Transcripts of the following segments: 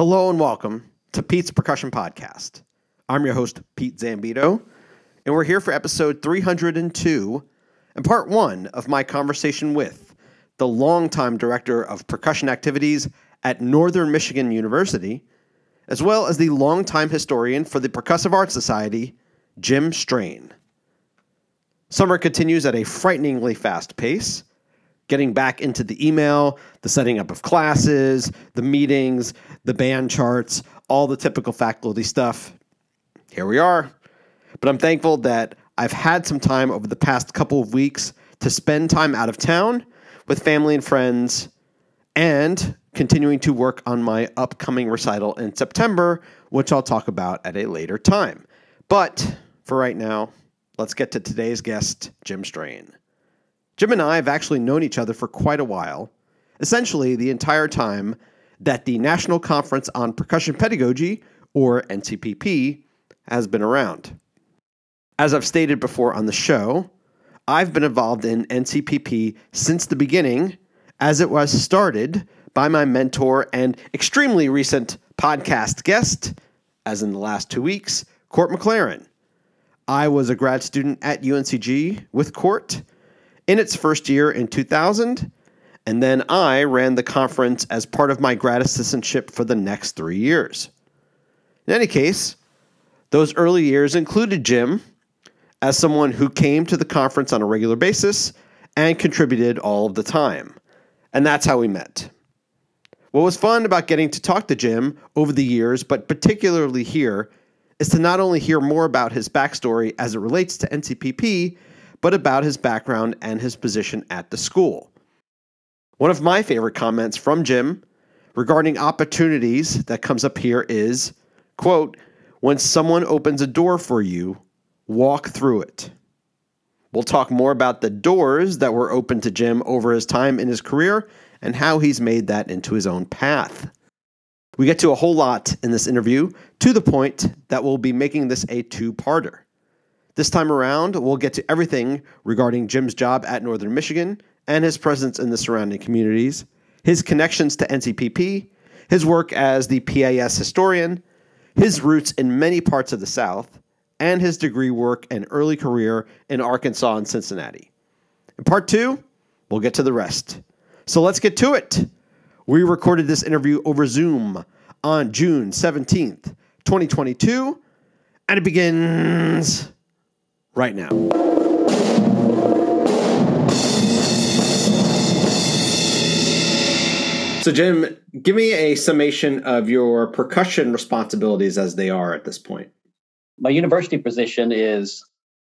Hello and welcome to Pete's Percussion Podcast. I'm your host, Pete Zambito, and we're here for episode 302 and part one of my conversation with the longtime director of percussion activities at Northern Michigan University, as well as the longtime historian for the Percussive Arts Society, Jim Strain. Summer continues at a frighteningly fast pace getting back into the email, the setting up of classes, the meetings, the band charts, all the typical faculty stuff. Here we are. But I'm thankful that I've had some time over the past couple of weeks to spend time out of town with family and friends and continuing to work on my upcoming recital in September, which I'll talk about at a later time. But for right now, let's get to today's guest, Jim Strain. Jim and I have actually known each other for quite a while, essentially the entire time that the National Conference on Percussion Pedagogy, or NCPP, has been around. As I've stated before on the show, I've been involved in NCPP since the beginning, as it was started by my mentor and extremely recent podcast guest, as in the last two weeks, Cort McClaren. I was a grad student at UNCG with Cort in its first year in 2000, and then I ran the conference as part of my grad assistantship for the next three years. In any case, those early years included Jim as someone who came to the conference on a regular basis and contributed all of the time. And that's how we met. What was fun about getting to talk to Jim over the years, but particularly here, is to not only hear more about his backstory as it relates to NCPP, but about his background and his position at the school. One of my favorite comments from Jim regarding opportunities that comes up here is, quote, when someone opens a door for you, walk through it. We'll talk more about the doors that were open to Jim over his time in his career and how he's made that into his own path. We get to a whole lot in this interview to the point that we'll be making this a two parter. This time around, we'll get to everything regarding Jim's job at Northern Michigan and his presence in the surrounding communities, his connections to NCPP, his work as the PAS historian, his roots in many parts of the South, and his degree work and early career in Arkansas and Cincinnati. In part two, we'll get to the rest. So let's get to it. We recorded this interview over Zoom on June 17th, 2022, and it begins right now. So, Jim, give me a summation of your percussion responsibilities as they are at this point. My university position is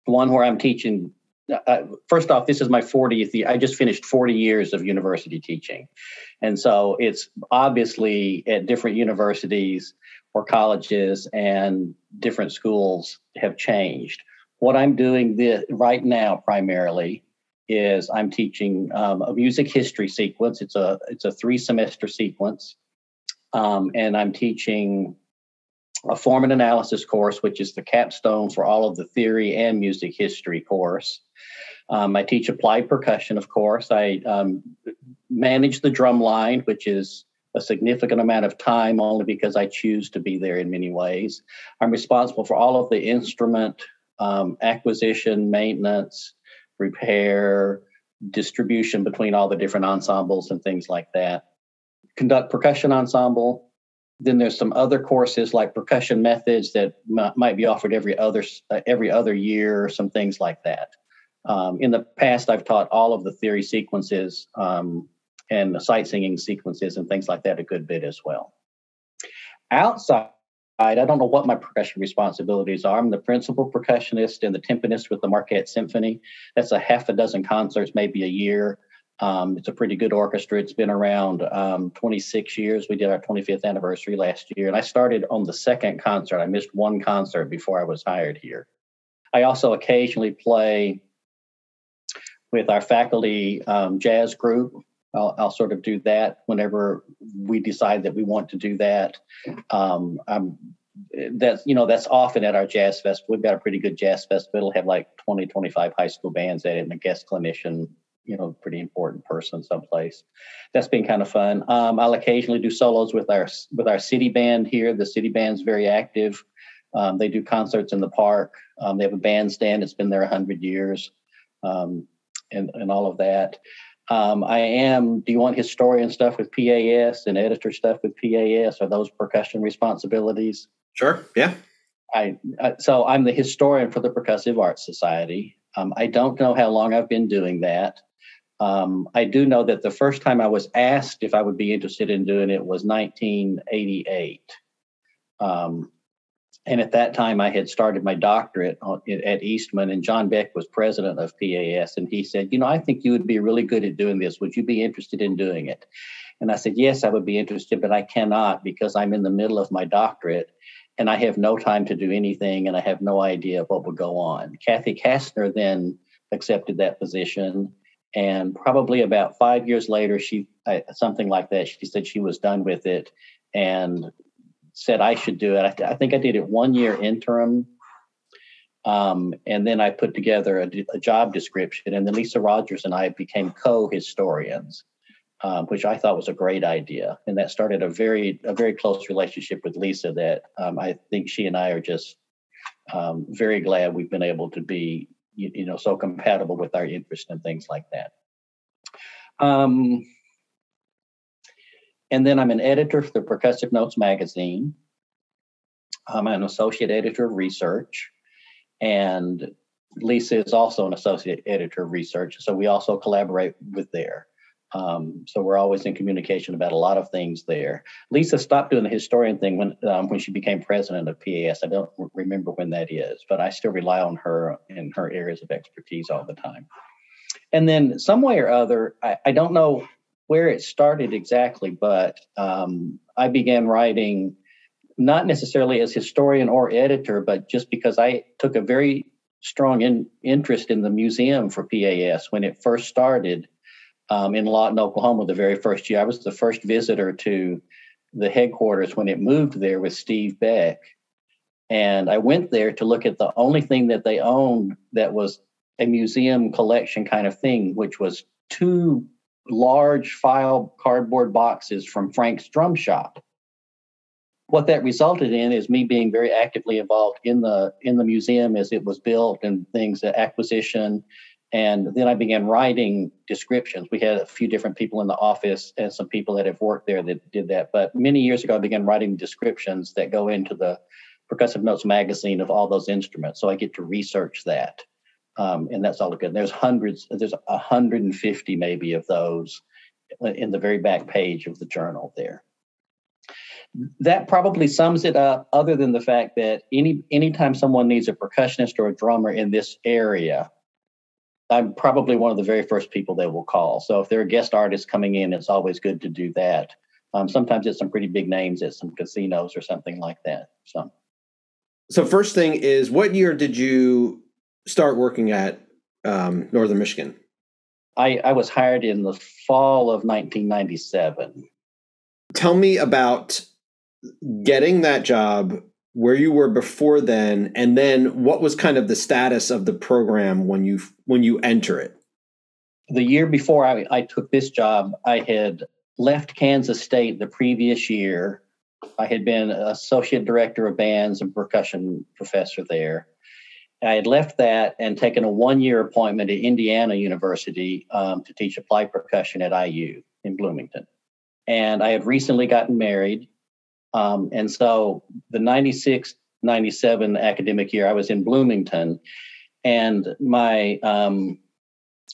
one where I'm teaching. Uh, first off, this is my 40th year. I just finished 40 years of university teaching. And so it's obviously at different universities or colleges and different schools have changed what I'm doing this, right now primarily is I'm teaching um, a music history sequence. It's a it's a three semester sequence, um, and I'm teaching a form and analysis course, which is the capstone for all of the theory and music history course. Um, I teach applied percussion, of course. I um, manage the drum line, which is a significant amount of time only because I choose to be there in many ways. I'm responsible for all of the instrument um, acquisition, maintenance, repair, distribution between all the different ensembles and things like that. Conduct percussion ensemble. Then there's some other courses like percussion methods that m- might be offered every other uh, every other year, some things like that. Um, in the past, I've taught all of the theory sequences um, and the sight singing sequences and things like that a good bit as well. Outside I don't know what my percussion responsibilities are. I'm the principal percussionist and the timpanist with the Marquette Symphony. That's a half a dozen concerts, maybe a year. Um, it's a pretty good orchestra. It's been around um, 26 years. We did our 25th anniversary last year, and I started on the second concert. I missed one concert before I was hired here. I also occasionally play with our faculty um, jazz group. I'll, I'll, sort of do that whenever we decide that we want to do that. Um, I'm that's you know that's often at our jazz fest we've got a pretty good jazz festival it'll have like 20 25 high school bands at it and a guest clinician you know pretty important person someplace. That's been kind of fun. Um, I'll occasionally do solos with our with our city band here. The city band's very active. Um, they do concerts in the park. Um, they have a bandstand. It's been there hundred years, um, and and all of that. Um, I am. Do you want historian stuff with PAS and editor stuff with PAS? Are those percussion responsibilities? Sure. Yeah. I, I so I'm the historian for the Percussive Arts Society. Um, I don't know how long I've been doing that. Um, I do know that the first time I was asked if I would be interested in doing it was 1988. Um, and at that time, I had started my doctorate at Eastman, and John Beck was president of PAS. And he said, You know, I think you would be really good at doing this. Would you be interested in doing it? And I said, Yes, I would be interested, but I cannot because I'm in the middle of my doctorate and I have no time to do anything and I have no idea what would go on. Kathy Kastner then accepted that position. And probably about five years later, she something like that. She said she was done with it, and said I should do it. I, th- I think I did it one year interim. Um, and then I put together a, a, job description, and then Lisa Rogers and I became co-historians, um, which I thought was a great idea, and that started a very a very close relationship with Lisa. That um, I think she and I are just um, very glad we've been able to be you, you, know so compatible with our interest and things like that. And then I'm an editor for the Percussive Notes magazine. I'm an associate editor of research. And Lisa is also an associate editor of research. So we also collaborate with there. Um, so we're always in communication about a lot of things there. Lisa stopped doing the historian thing when um, when she became president of PAS. I don't remember when that is, but I still rely on her in her areas of expertise all the time. And then some way or other, I, I don't know where it started exactly, but um, I began writing not necessarily as historian or editor, but just because I took a very strong in, interest in the museum for PAS when it first started um, in Lawton, Oklahoma, the very first year. I was the first visitor to the headquarters when it moved there with Steve Beck. And I went there to look at the only thing that they owned that was a museum collection kind of thing, which was two large file cardboard boxes from Frank's drum shop. What that resulted in is me being very actively involved in the in the museum as it was built and things, acquisition, and then I began writing descriptions. We had a few different people in the office and some people that have worked there that did that. But many years ago, I began writing descriptions that go into the Percussive Notes magazine of all those instruments. So I get to research that um, and that's all good. There's hundreds, there's 150 maybe of those in the very back page of the journal there. That probably sums it up, other than the fact that any anytime someone needs a percussionist or a drummer in this area, I'm probably one of the very first people they will call. So if there are guest artists coming in, it's always good to do that. Um, sometimes it's some pretty big names at some casinos or something like that. So, so first thing is, what year did you start working at um, Northern Michigan? I, I was hired in the fall of 1997. Tell me about getting that job, where you were before then, and then what was kind of the status of the program when you when you enter it. The year before I, I took this job, I had left Kansas State the previous year. I had been associate director of bands and percussion professor there. I had left that and taken a one year appointment at Indiana University um, to teach applied percussion at IU in Bloomington. And I had recently gotten married. Um, and so the 96 97 academic year, I was in Bloomington. And my um,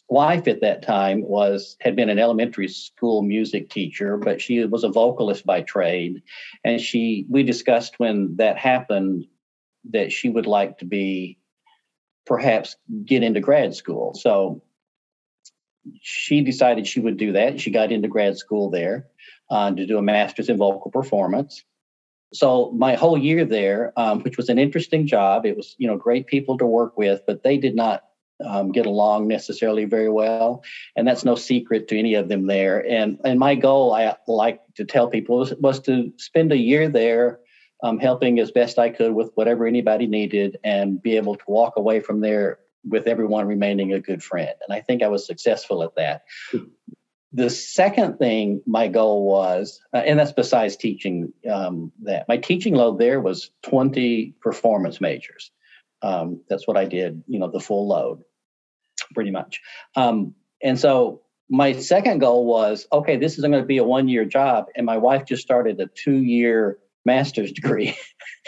wife at that time was had been an elementary school music teacher but she was a vocalist by trade and she we discussed when that happened that she would like to be perhaps get into grad school. So she decided she would do that. She got into grad school there uh, to do a master's in vocal performance. So my whole year there, um, which was an interesting job, it was you know great people to work with, but they did not um, get along necessarily very well, and that's no secret to any of them there. And and my goal, I like to tell people, was, was to spend a year there um, helping as best I could with whatever anybody needed and be able to walk away from there with everyone remaining a good friend. And I think I was successful at that. The second thing my goal was, uh, and that's besides teaching um, that, my teaching load there was 20 performance majors. Um, that's what I did, you know, the full load, pretty much. Um, and so my second goal was okay, this isn't going to be a one year job. And my wife just started a two year master's degree.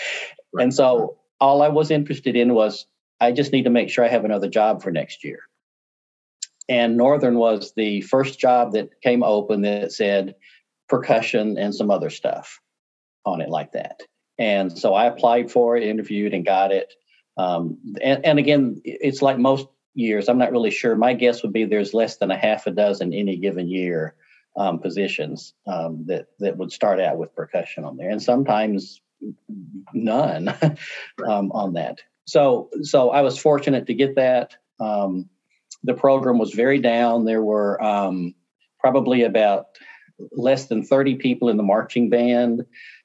right. And so all I was interested in was I just need to make sure I have another job for next year. And Northern was the first job that came open that said percussion and some other stuff on it like that. And so I applied for it, interviewed, and got it. Um, and, and again, it's like most years. I'm not really sure. My guess would be there's less than a half a dozen any given year um, positions um, that that would start out with percussion on there, and sometimes none um, on that. So so I was fortunate to get that. Um, the program was very down. There were um, probably about less than 30 people in the marching band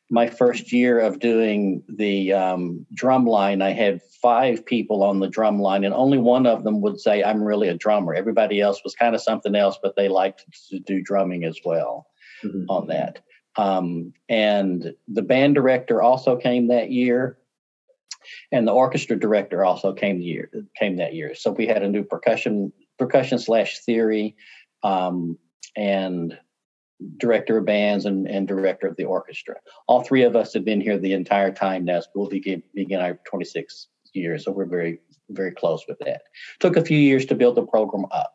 my first year of doing the um, drum line, I had five people on the drum line, and only one of them would say, I'm really a drummer. Everybody else was kind of something else, but they liked to do drumming as well mm-hmm. on that. Um, and the band director also came that year, and the orchestra director also came the year came that year. So we had a new percussion percussion slash theory, um, and director of bands and, and director of the orchestra. All three of us have been here the entire time now. We'll begin, begin our 26 years. So we're very, very close with that. Took a few years to build the program up.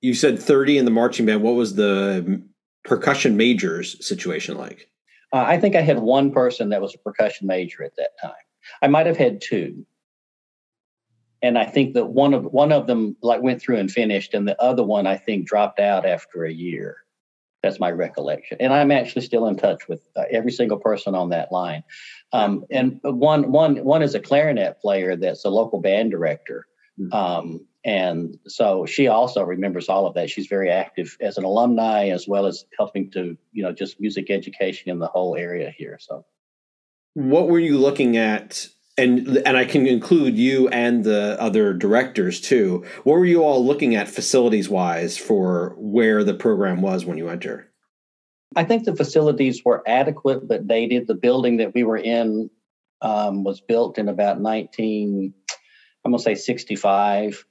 You said 30 in the marching band. What was the percussion majors situation like? Uh, I think I had one person that was a percussion major at that time. I might have had two. And I think that one of one of them like went through and finished, and the other one I think dropped out after a year. That's my recollection, and I'm actually still in touch with uh, every single person on that line. Um, and one, one, one is a clarinet player that's a local band director, hmm. um, and so she also remembers all of that. She's very active as an alumni as well as helping to, you know, just music education in the whole area here. So, what were you looking at and and I can include you and the other directors too. What were you all looking at facilities wise for where the program was when you enter? I think the facilities were adequate but dated. The building that we were in um, was built in about 19, I'm gonna say 65.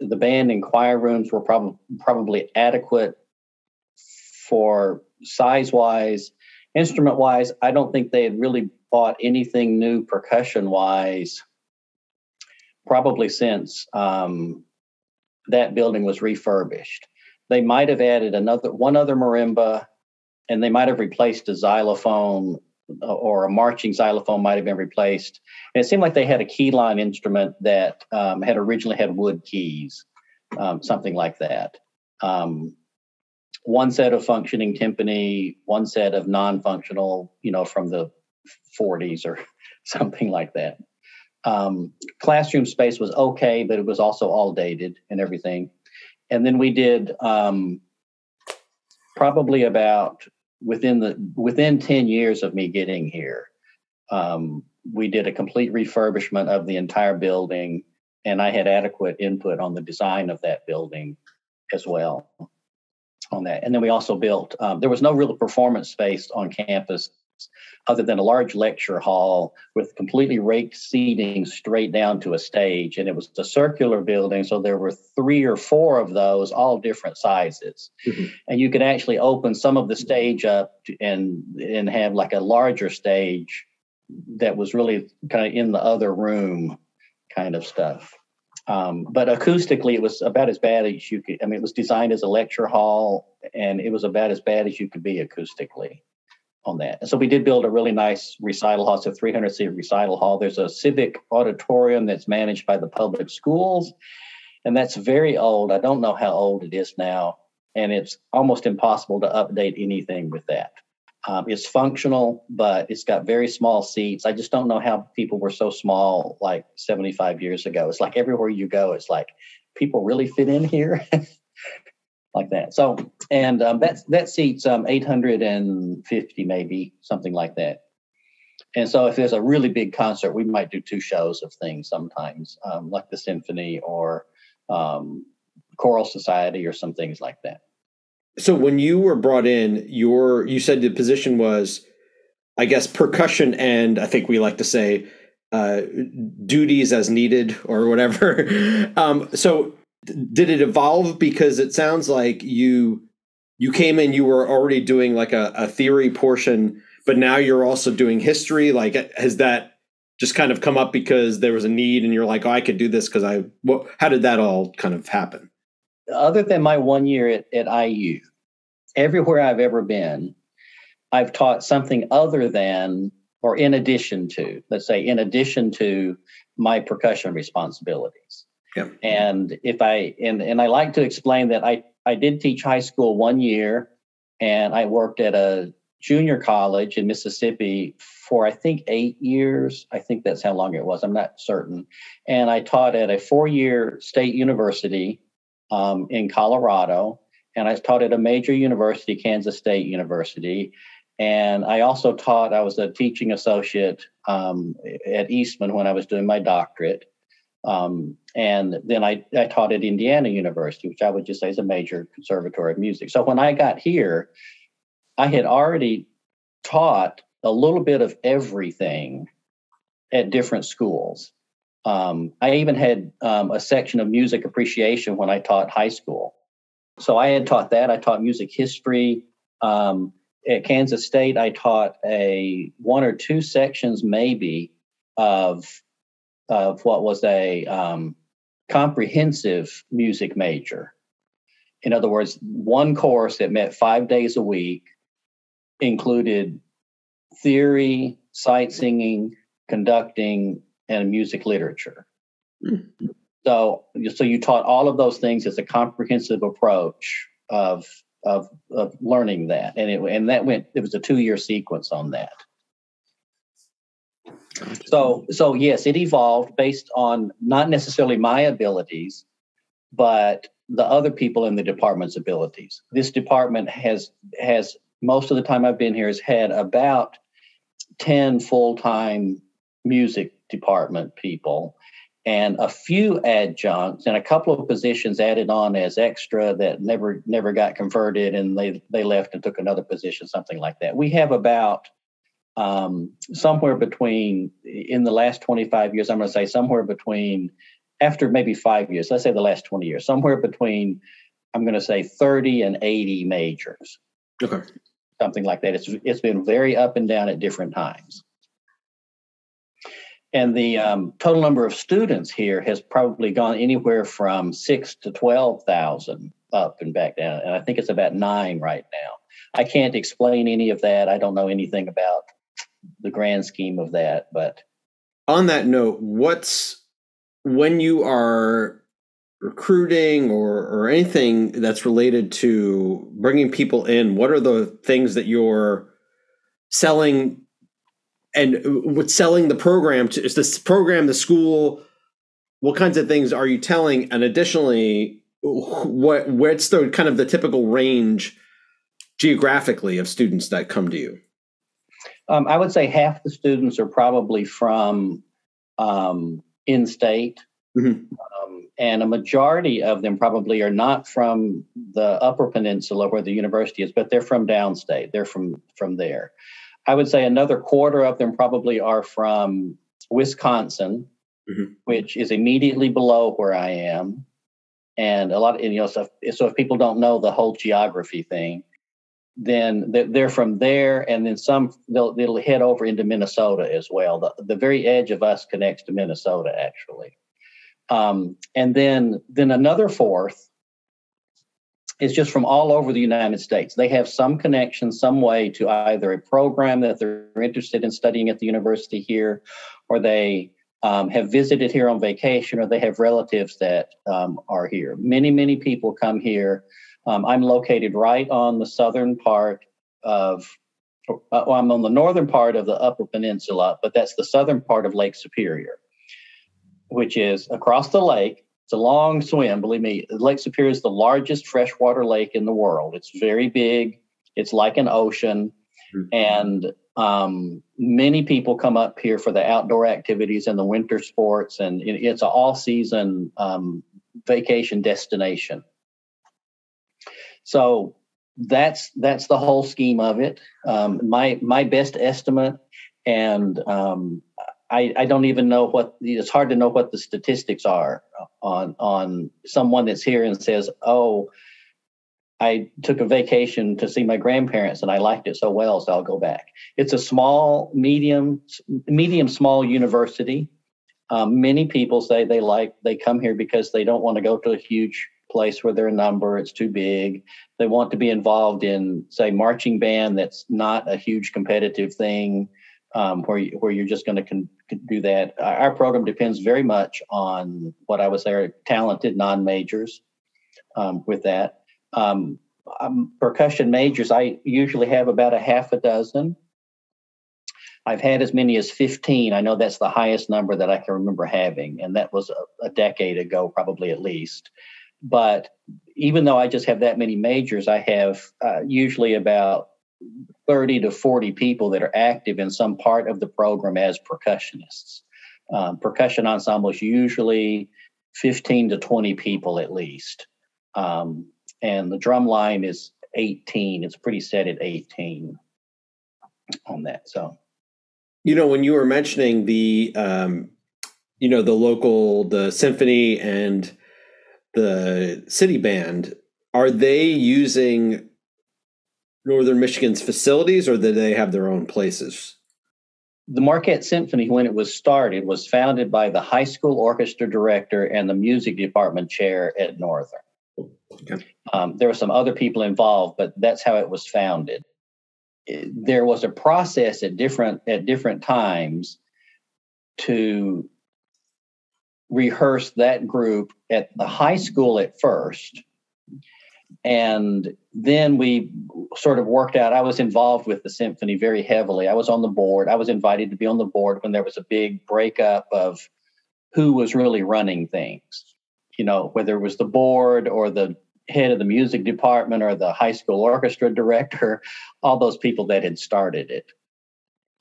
The band and choir rooms were probably probably adequate for size wise. Instrument wise, I don't think they had really bought anything new percussion wise probably since um, that building was refurbished. They might have added another one other marimba, and they might have replaced a xylophone uh, or a marching xylophone might have been replaced. And it seemed like they had a keyline instrument that um, had originally had wood keys, um, something like that. Um, one set of functioning timpani, one set of non-functional, you know, from the 40s or something like that. Um, classroom space was okay, but it was also all dated and everything. And then we did um, probably about within the within 10 years of me getting here, um, we did a complete refurbishment of the entire building, and I had adequate input on the design of that building as well on that. And then we also built, um, there was no real performance space on campus other than a large lecture hall with completely raked seating straight down to a stage. And it was a circular building. So there were three or four of those, all different sizes. Mm-hmm. And you could actually open some of the stage up and, and have like a larger stage that was really kind of in the other room kind of stuff. Um, but acoustically, it was about as bad as you could. I mean, it was designed as a lecture hall, and it was about as bad as you could be acoustically on that. so we did build a really nice recital hall. It's a 300 seat recital hall. There's a civic auditorium that's managed by the public schools, and that's very old. I don't know how old it is now, and it's almost impossible to update anything with that. Um, it's functional, but it's got very small seats. I just don't know how people were so small like 75 years ago. It's like everywhere you go, it's like people really fit in here. like that. So, and um, that that seats um, 850 maybe something like that. And so, if there's a really big concert, we might do two shows of things sometimes, um, like the symphony or um, choral society or some things like that. So, when you were brought in, your you said the position was, I guess, percussion, and I think we like to say uh, duties as needed or whatever. um, so, did it evolve because it sounds like you you came in, you were already doing like a, a theory portion but now you're also doing history. Like, has that just kind of come up because there was a need, and you're like, oh, I could do this because I. What? How did that all kind of happen? Other than my one year at, at IU, everywhere I've ever been, I've taught something other than or in addition to, let's say, in addition to my percussion responsibilities. Yep. And if I and and I like to explain that I I did teach high school one year, and I worked at a junior college in Mississippi for I think eight years. I think that's how long it was. I'm not certain. And I taught at a four year state university um, in Colorado. And I taught at a major university, Kansas State University. And I also taught, I was a teaching associate um, at Eastman when I was doing my doctorate. Um, and then I, I taught at Indiana University, which I would just say is a major conservatory of music. So when I got here, I had already taught a little bit of everything at different schools. Um, I even had um, a section of music appreciation when I taught high school. So I had taught that. I taught music history. Um, at Kansas State, I taught a one or two sections, maybe, of of what was a um, comprehensive music major. In other words, one course that met five days a week included theory, sight singing, conducting, and music literature. Mm-hmm. So, so you taught all of those things as a comprehensive approach of of of learning that, and it and that went. It was a two year sequence on that. So, so yes, it evolved based on not necessarily my abilities, but the other people in the department's abilities. This department has has most of the time I've been here has had about 10 full time music department people and a few adjuncts and a couple of positions added on as extra that never never got converted and they they left and took another position something like that we have about um, somewhere between in the last 25 years i'm going to say somewhere between after maybe five years let's say the last 20 years somewhere between i'm going to say 30 and 80 majors okay something like that. It's it's been very up and down at different times. And the um, total number of students here has probably gone anywhere from six to twelve thousand up and back down, and I think it's about nine right now. I can't explain any of that. I don't know anything about the grand scheme of that, but on that note, what's when you are recruiting or or anything that's related to bringing people in what are the things that you're selling? And with selling the program to is this program the school what kinds of things are you telling? And additionally what what's the kind of the typical range geographically of students that come to you um, i would say half the students are probably from um, in state mm-hmm and a majority of them probably are not from the upper peninsula where the university is but they're from downstate. They're from from there. I would say another quarter of them probably are from wisconsin mm-hmm. which is immediately below where i am. And a lot of you know so if, so if people don't know the whole geography thing then they're from there and then some they'll, they'll head over into minnesota as well the, the very edge of us connects to minnesota actually um, and then, then another fourth is just from all over the United States. They have some connection, some way to either a program that they're interested in studying at the university here, or they um, have visited here on vacation, or they have relatives that um, are here. Many, many people come here. Um, I'm located right on the southern part of, uh, well, I'm on the northern part of the Upper Peninsula, but that's the southern part of Lake Superior which is across the lake. It's a long swim. Believe me, Lake Superior is the largest freshwater lake in the world. It's very big. It's like an ocean, mm-hmm. and Um, many people come up here for the outdoor activities and the winter sports, and it's an all season um, vacation destination. So that's that's the whole scheme of it. Um, my my best estimate, and um, I, I don't even know what it's hard to know what the statistics are on on someone that's here and says, "Oh, I took a vacation to see my grandparents and I liked it so well, so I'll go back." It's a small, medium, medium small university. Um, many people say they like they come here because they don't want to go to a huge place where they're a number it's too big they want to be involved in say marching band that's not a huge competitive thing um, where you, where you're just going to con- do that. Our program depends very much on what I would say are talented non majors. Um, with that, um, um, percussion majors, I usually have about a half a dozen. I've had as many as 15. I know that's the highest number that I can remember having, and that was a, a decade ago, probably at least. But even though I just have that many majors, I have uh, usually about 30 to 40 people that are active in some part of the program as percussionists. Um, percussion ensembles usually 15 to 20 people at least. Um, and the drum line is 18. It's pretty set at 18 on that. So, you know, when you were mentioning the, um, you know, the local, the symphony and the city band, are they using Northern Michigan's facilities, or do they have their own places? The Marquette Symphony, when it was started, was founded by the high school orchestra director and the music department chair at Northern. Okay. Um, there were some other people involved, but that's how it was founded. there was a process at different at different times to rehearse that group at the high school at first. And then we sort of worked out i was involved with the symphony very heavily. I was on the board. I was invited to be on the board when there was a big breakup of who was really running things you know whether it was the board or the head of the music department or the high school orchestra director all those people that had started it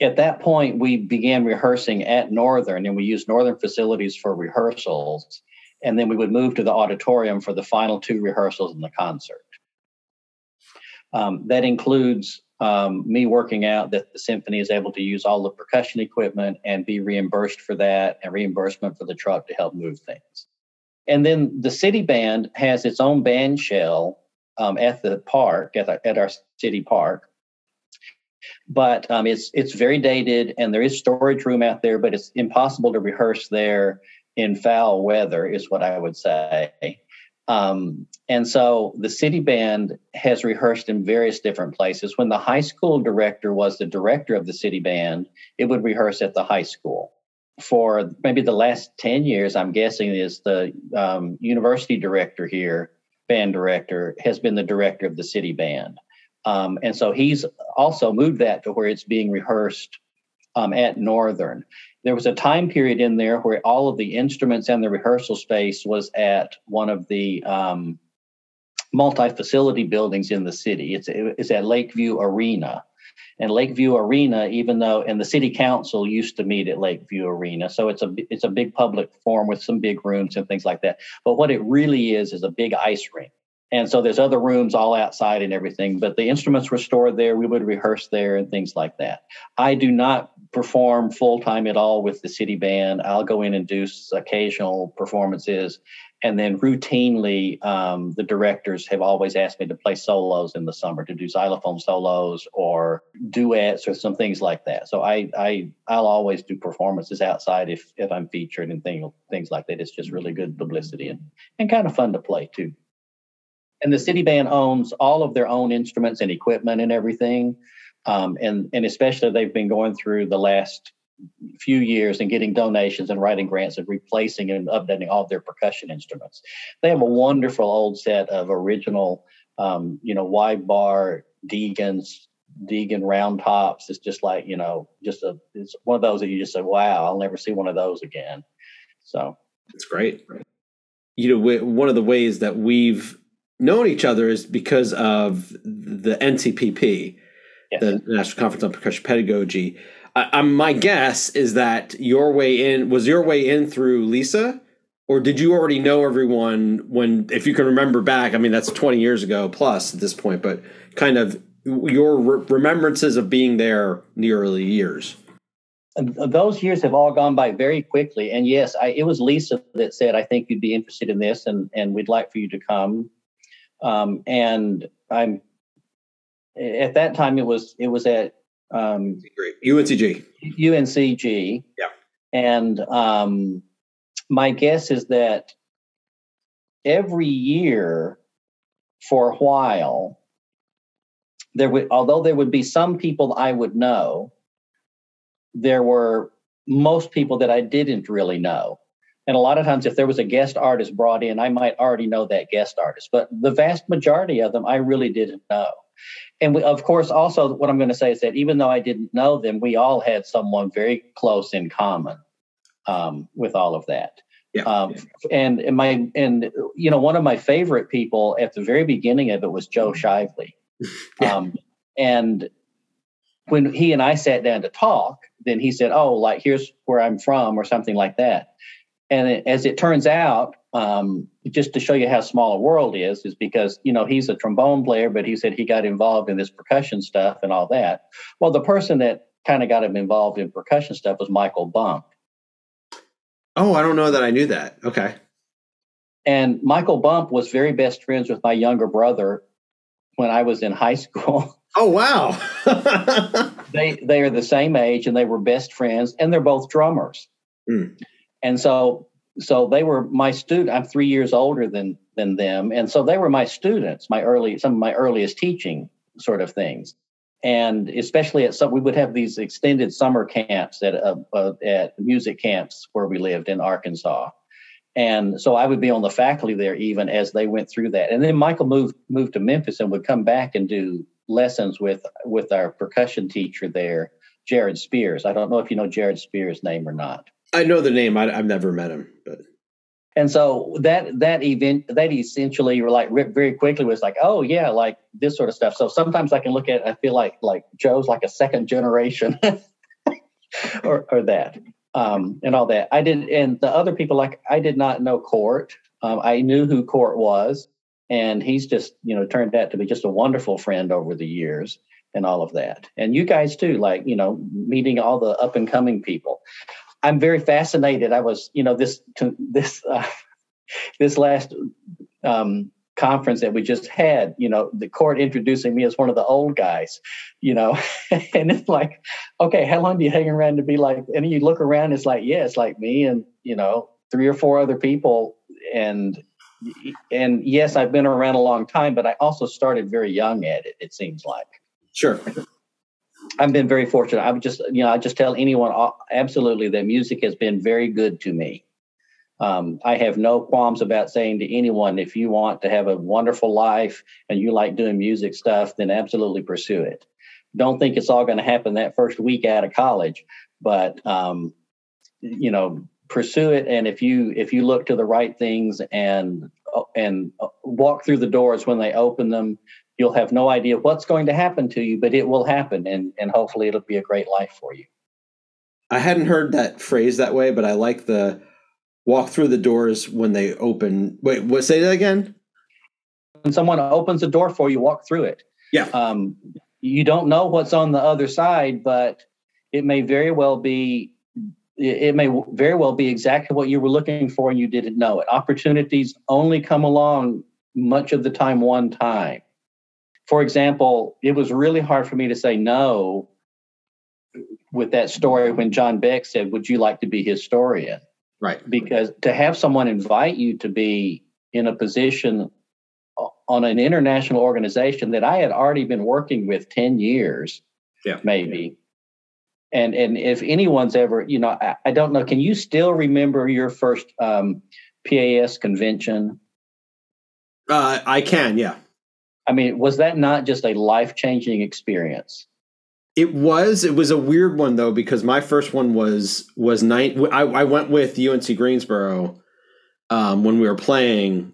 at that point we began rehearsing at northern and we used northern facilities for rehearsals and then we would move to the auditorium for the final two rehearsals and the concert. Um, that includes um, me working out that the symphony is able to use all the percussion equipment and be reimbursed for that and reimbursement for the truck to help move things. And then the city band has its own band shell um, at the park, at, the, at our city park. But um, it's it's very dated, and there is storage room out there, but it's impossible to rehearse there in foul weather, is what I would say. Um, and so the city band has rehearsed in various different places. When the high school director was the director of the city band, it would rehearse at the high school. For maybe the last 10 years, I'm guessing, is the um, university director here, band director, has been the director of the city band. Um, and so he's also moved that to where it's being rehearsed um, at Northern there was a time period in there where all of the instruments and the rehearsal space was at one of the um, multi-facility buildings in the city. It's it's at Lakeview Arena, and Lakeview Arena, even though and the city council used to meet at Lakeview Arena, so it's a it's a big public forum with some big rooms and things like that. But what it really is is a big ice rink. And so there's other rooms all outside and everything, but the instruments were stored there. We would rehearse there and things like that. I do not perform full time at all with the city band. I'll go in and do occasional performances. And then routinely, um, the directors have always asked me to play solos in the summer, to do xylophone solos or duets or some things like that. So I, I I'll always do performances outside if if I'm featured and things things like that. It's just really good publicity and, and kind of fun to play too. And the city band owns all of their own instruments and equipment and everything. Um, and and especially they've been going through the last few years and getting donations and writing grants and replacing and updating all their percussion instruments. They have a wonderful old set of original, um, you know, wide bar Deagan's Deagan round tops. It's just like you know, just a it's one of those that you just say, "Wow, I'll never see one of those again." So it's great. You know, one of the ways that we've known each other is because of the NCPP yes. the National Conference on Percussion Pedagogy. Uh, my guess is that your way in was your way in through Lisa, or did you already know everyone when, if you can remember back? I mean, that's twenty years ago plus at this point, but kind of your re- remembrances of being there in the early years. Those years have all gone by very quickly, and yes, I, it was Lisa that said, "I think you'd be interested in this, and and we'd like for you to come." Um, and I'm at that time it was it was at um, UNCG. UNCG. Yeah. And um, my guess is that every year for a while, there would, although there would be some people I would know, there were most people that I didn't really know. And a lot of times, if there was a guest artist brought in, I might already know that guest artist. But the vast majority of them, I really didn't know and we, of course, also what I'm going to say is that even though I didn't know them, we all had someone very close in common um, with all of that. Yeah. Um, and, and my and you know one of my favorite people at the very beginning of it was Joe Shively. yeah. um, and when he and I sat down to talk, then he said, "Oh, like here's where I'm from," or something like that. And it, as it turns out, um, just to show you how small a world is, is because you know he's a trombone player, but he said he got involved in this percussion stuff and all that. Well, the person that kind of got him involved in percussion stuff was Michael Bump. Oh, I don't know that I knew that. Okay. And Michael Bump was very best friends with my younger brother when I was in high school. Oh wow. they they are the same age and they were best friends and they're both drummers. Mm. And so so they were my student. I'm three years older than than them, and so they were my students. My early some of my earliest teaching sort of things, and especially at some we would have these extended summer camps at uh, uh, at music camps where we lived in Arkansas, and so I would be on the faculty there even as they went through that. And then Michael moved moved to Memphis and would come back and do lessons with with our percussion teacher there, Jared Spears. I don't know if you know Jared Spears' name or not. I know the name. I, have never met him, but and so that that event that essentially were like very quickly was like, oh yeah, like this sort of stuff. So sometimes I can look at, I feel like like Joe's like a second generation, or or that, um, and all that. I did, and the other people like I did not know Cort. Um, I knew who Cort was, and he's just you know turned out to be just a wonderful friend over the years and all of that. And you guys too, like you know, meeting all the up and coming people. I'm very fascinated. I was, you know, this this uh, this last um, conference that we just had, you know, the Cort introducing me as one of the old guys, you know, and it's like, okay, how long do you hang around to be like? And you look around, it's like, yeah, it's like me and you know three or four other people, and and yes, I've been around a long time, but I also started very young at it. It seems like. Sure. I've been very fortunate. I would just, you know, I just tell anyone uh, absolutely that music has been very good to me. Um, I have no qualms about saying to anyone, if you want to have a wonderful life and you like doing music stuff, then absolutely pursue it. Don't think it's all going to happen that first week out of college, but um, you know, pursue it. And if you if you look to the right things and uh, and uh, walk through the doors when they open them, you'll have no idea what's going to happen to you, but it will happen, and and hopefully it'll be a great life for you. I hadn't heard that phrase that way, but I like the walk through the doors when they open. Wait, what? Say that again. When someone opens a door for you, walk through it. Yeah. Um, you don't know what's on the other side, but it may very well be. It may very well be exactly what you were looking for, and you didn't know it. Opportunities only come along much of the time one time for example, it was really hard for me to say no with that story when John Beck said, Would you like to be historian? Right. Because to have someone invite you to be in a position on an international organization that I had already been working with 10 years, yeah. maybe. And and if anyone's ever, you know, I, I don't know, can you still remember your first um, PAS convention? Uh, I can, yeah. I mean, was that not just a life changing experience? It was. It was a weird one though because my first one was was night. I, I went with UNC Greensboro um, when we were playing,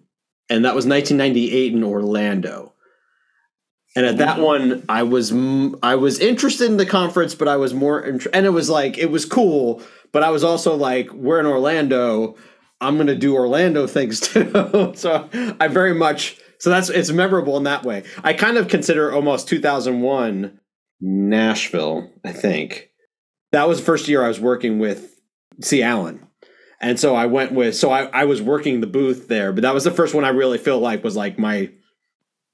and that was 1998 in Orlando. And at that one, I was I was interested in the conference, but I was more int- and it was like it was cool, but I was also like, we're in Orlando. I'm gonna do Orlando things too. so I very much so that's it's memorable in that way. I kind of consider almost 2001 Nashville. I think that was the first year I was working with C. Alan, and so I went with so I I was working the booth there, but that was the first one I really feel like was like my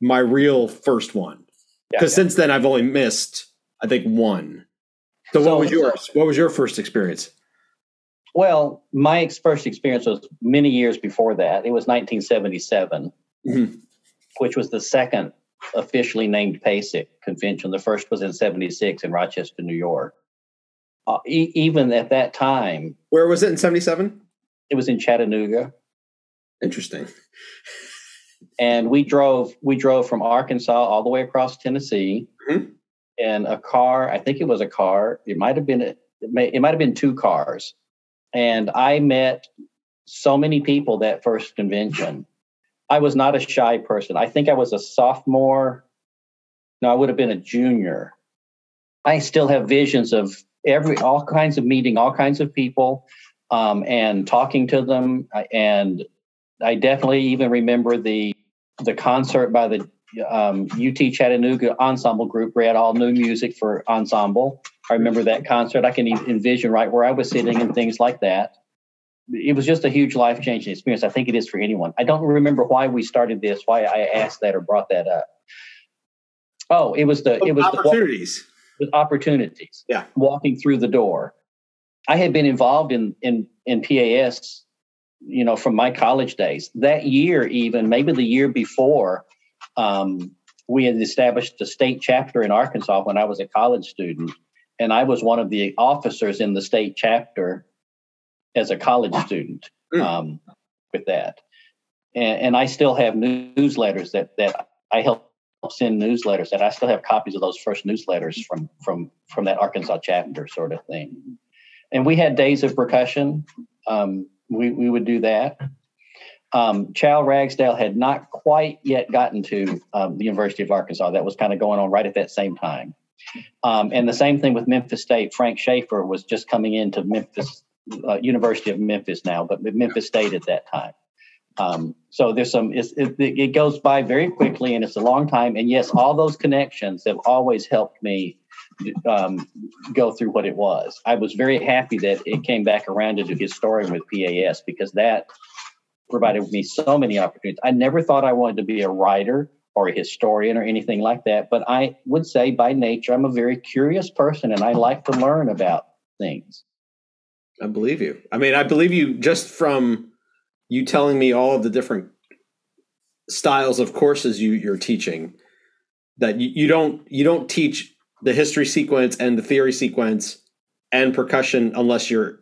my real first one. Because yeah, yeah. since then I've only missed I think one. So, so what was yours? What was your first experience? Well, my first experience was many years before that. It was 1977, mm-hmm. Which was the second officially named PASIC convention. The first was in 76 in Rochester, New York. Uh, e- even at that time. Where was it in 77? It was in Chattanooga. Interesting. and we drove we drove from Arkansas all the way across Tennessee mm-hmm. in a car. I think it was a car. It might have been it, may, it might have been two cars and I met so many people that first convention. I was not a shy person. I think I was a sophomore. No, I would have been a junior. I still have visions of every all kinds of meeting all kinds of people um, and talking to them. And I definitely even remember the the concert by the um, UT Chattanooga ensemble group. We had all new music for ensemble. I remember that concert. I can even envision right where I was sitting and things like that. It was just a huge life changing experience. I think it is for anyone. I don't remember why we started this, why I asked that or brought that up. Oh, it was the it was opportunities. The, with opportunities. Yeah, walking through the door. I had been involved in in in PAS, you know, from my college days. That year, even maybe the year before, um, we had established a state chapter in Arkansas when I was a college student, and I was one of the officers in the state chapter as a college student hmm. um, with that. And, and, I still have newsletters that that I help send newsletters that I still have copies of those first newsletters from from from that Arkansas chapter sort of thing. And we had days of percussion. Um, we we would do that um, Chow Ragsdale had not quite yet gotten to um, the University of Arkansas. That was kind of going on right at that same time. Um, and the same thing with Memphis State. Frank Schaefer was just coming into Memphis, uh, University of Memphis now, but Memphis State at that time. Um, so there's some, it, it, goes by very quickly and it's a long time. And yes, all those connections have always helped me um, go through what it was. I was very happy that it came back around to do historian with PAS because that provided me so many opportunities. I never thought I wanted to be a writer or a historian or anything like that, but I would say by nature, I'm a very curious person and I like to learn about things. I believe you. I mean, I believe you just from you telling me all of the different styles of courses you, you're teaching that you, you don't you don't teach the history sequence and the theory sequence and percussion unless you're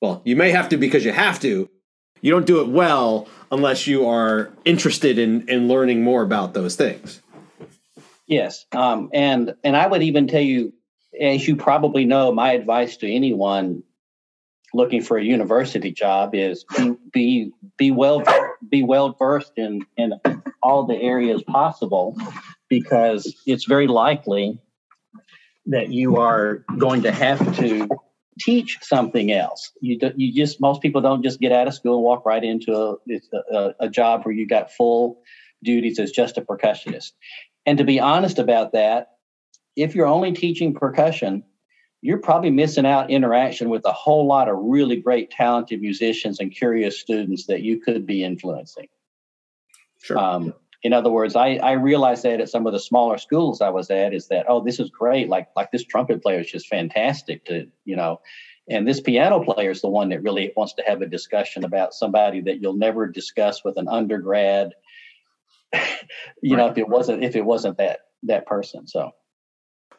well you may have to because you have to you don't do it well unless you are interested in in learning more about those things. Yes, um, and and I would even tell you, as you probably know, my advice to anyone looking for a university job is be be, well be well versed in in all the areas possible, because it's very likely that you are going to have to teach something else. You do, you just most people don't just get out of school and walk right into a, a, a job where you got full duties as just a percussionist. And to be honest about that, if you're only teaching percussion, you're probably missing out interaction with a whole lot of really great talented musicians and curious students that you could be influencing. Sure. Um, in other words, I, I realized that at some of the smaller schools I was at is that, oh, this is great. Like, like this trumpet player is just fantastic to, you know, and this piano player is the one that really wants to have a discussion about somebody that you'll never discuss with an undergrad, you right. know, if it wasn't, if it wasn't that, that person. So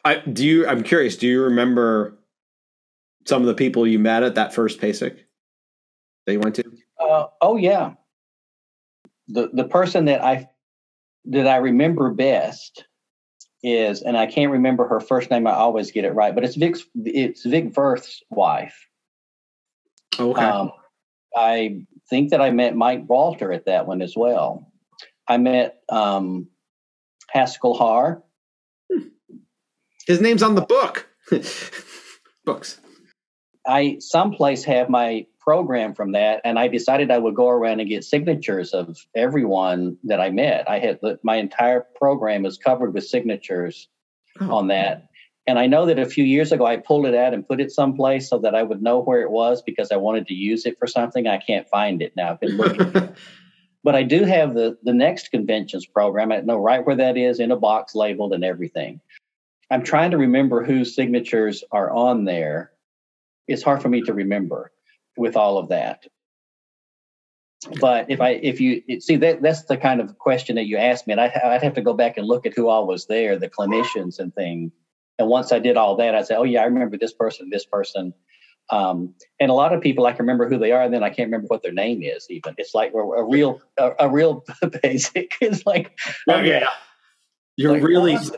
I, do you, I'm curious, do you remember some of the people you met at that first PASIC that you went to? Uh, oh yeah. The, the person that I that I remember best is, and I can't remember her first name. I always get it right, but it's Vic. It's Vic Firth's wife. Okay. Um, I think that I met Mike Walter at that one as well. I met um, Haskell Harr. His name's on the book. Books. I someplace have my program from that, and I decided I would go around and get signatures of everyone that I met. I had my entire program is covered with signatures oh. on that. And I know that a few years ago I pulled it out and put it someplace so that I would know where it was because I wanted to use it for something. I can't find it now. I've been looking. but I do have the the next conventions program. I know right where that is in a box labeled and everything. I'm trying to remember whose signatures are on there. It's hard for me to remember with all of that. But if I if you see that that's the kind of question that you asked me, and I, I'd have to go back and look at who all was there, the clinicians and things. And once I did all that, I said, "Oh yeah, I remember this person, this person." Um, and a lot of people I can remember who they are, and then I can't remember what their name is. Even it's like a, real, a, a, real basic. It's like, oh, yeah, you're like, really well.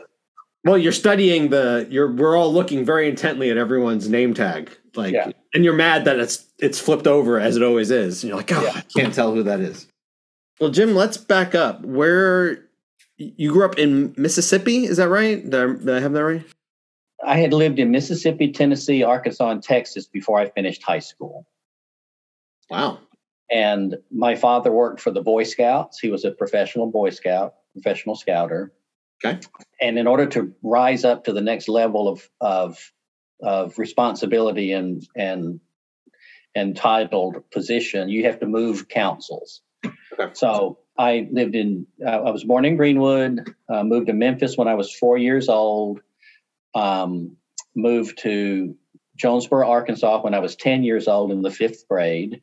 Well, you're studying the. You're. We're all looking very intently at everyone's name tag, like, yeah. and you're mad that it's it's flipped over as it always is. And you're like, oh, yeah. I can't tell who that is. Well, Jim, let's back up. Where you grew up in Mississippi? Is that right? Did I, did I have that right? I had lived in Mississippi, Tennessee, Arkansas, and Texas before I finished high school. Wow. And my father worked for the Boy Scouts. He was a professional Boy Scout, professional scouter. Okay. And in order to rise up to the next level of of of responsibility and and entitled position, you have to move councils. Okay. So I lived in. Uh, I was born in Greenwood. Uh, moved to Memphis when I was four years old um, moved to Jonesboro, Arkansas when I was 10 years old in the fifth grade.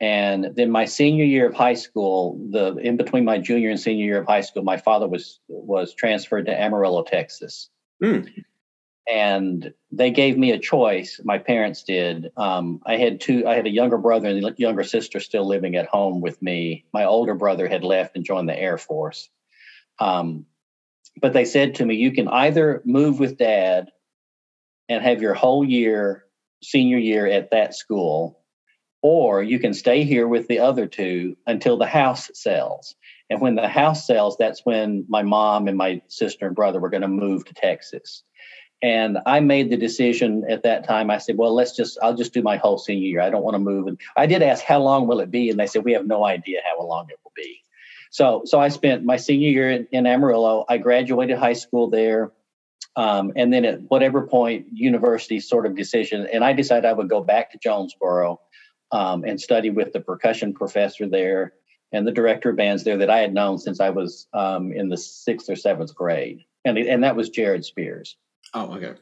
And then my senior year of high school, the in between my junior and senior year of high school, my father was was transferred to Amarillo, Texas. Mm. And they gave me a choice. My parents did. Um, I had two. I had a younger brother and a younger sister still living at home with me. My older brother had left and joined the Air Force. Um, but they said to me, you can either move with dad and have your whole year, senior year at that school, or you can stay here with the other two until the house sells. And when the house sells, that's when my mom and my sister and brother were going to move to Texas. And I made the decision at that time. I said, well, let's just, I'll just do my whole senior year. I don't want to move. And I did ask, how long will it be? And they said, we have no idea how long it will be. So, so I spent my senior year in, in Amarillo. I graduated high school there. Um, and then at whatever point, university sort of decision, and I decided I would go back to Jonesboro um, and study with the percussion professor there and the director of bands there that I had known since I was um, in the sixth or seventh grade, and and that was Jared Spears. Oh, okay.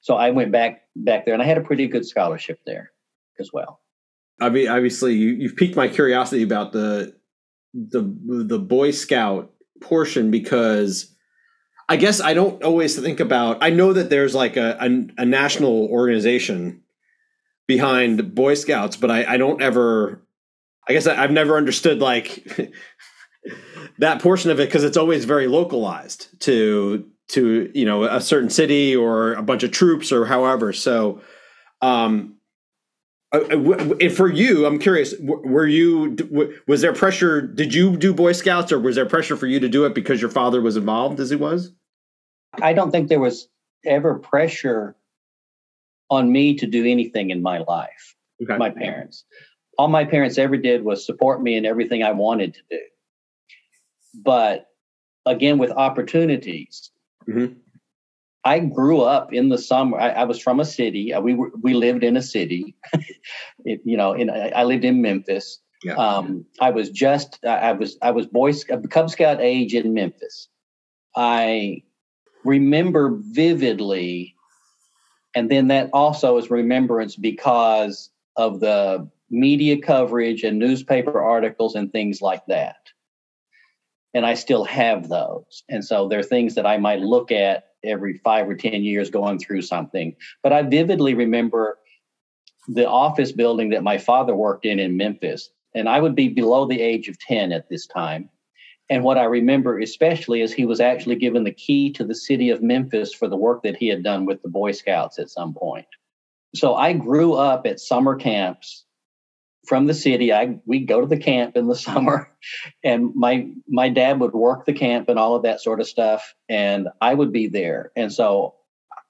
So I went back back there, and I had a pretty good scholarship there as well. I mean, obviously, you, you've piqued my curiosity about the the the Boy Scout portion because I guess I don't always think about. I know that there's like a a, a national organization behind Boy Scouts, but I, I don't ever. I guess I, have never understood like that portion of it because it's always very localized to to you know a certain city or a bunch of troops or however. So um, uh, uh for you, I'm curious. Were you? Was there pressure? Did you do Boy Scouts, or was there pressure for you to do it because your father was involved, as he was? I don't think there was ever pressure on me to do anything in my life. Okay. My parents, all my parents ever did was support me in everything I wanted to do. But again, with opportunities, mm-hmm. I grew up in the summer. I, I was from a city. Uh, we were, we lived in a city. it, you know, in I lived in Memphis. Yeah. Um, I was just I was I was boy Cub Scout age in Memphis. I remember vividly, and then that also is remembrance because of the media coverage and newspaper articles and things like that. And I still have those. And so there are things that I might look at every five or 10 years going through something. But I vividly remember the office building that my father worked in in Memphis. And I would be below the age of 10 at this time. And what I remember especially is he was actually given the key to the city of Memphis for the work that he had done with the Boy Scouts at some point. So I grew up at summer camps from the city. I we'd go to the camp in the summer, and my my dad would work the camp and all of that sort of stuff, and I would be there. And so,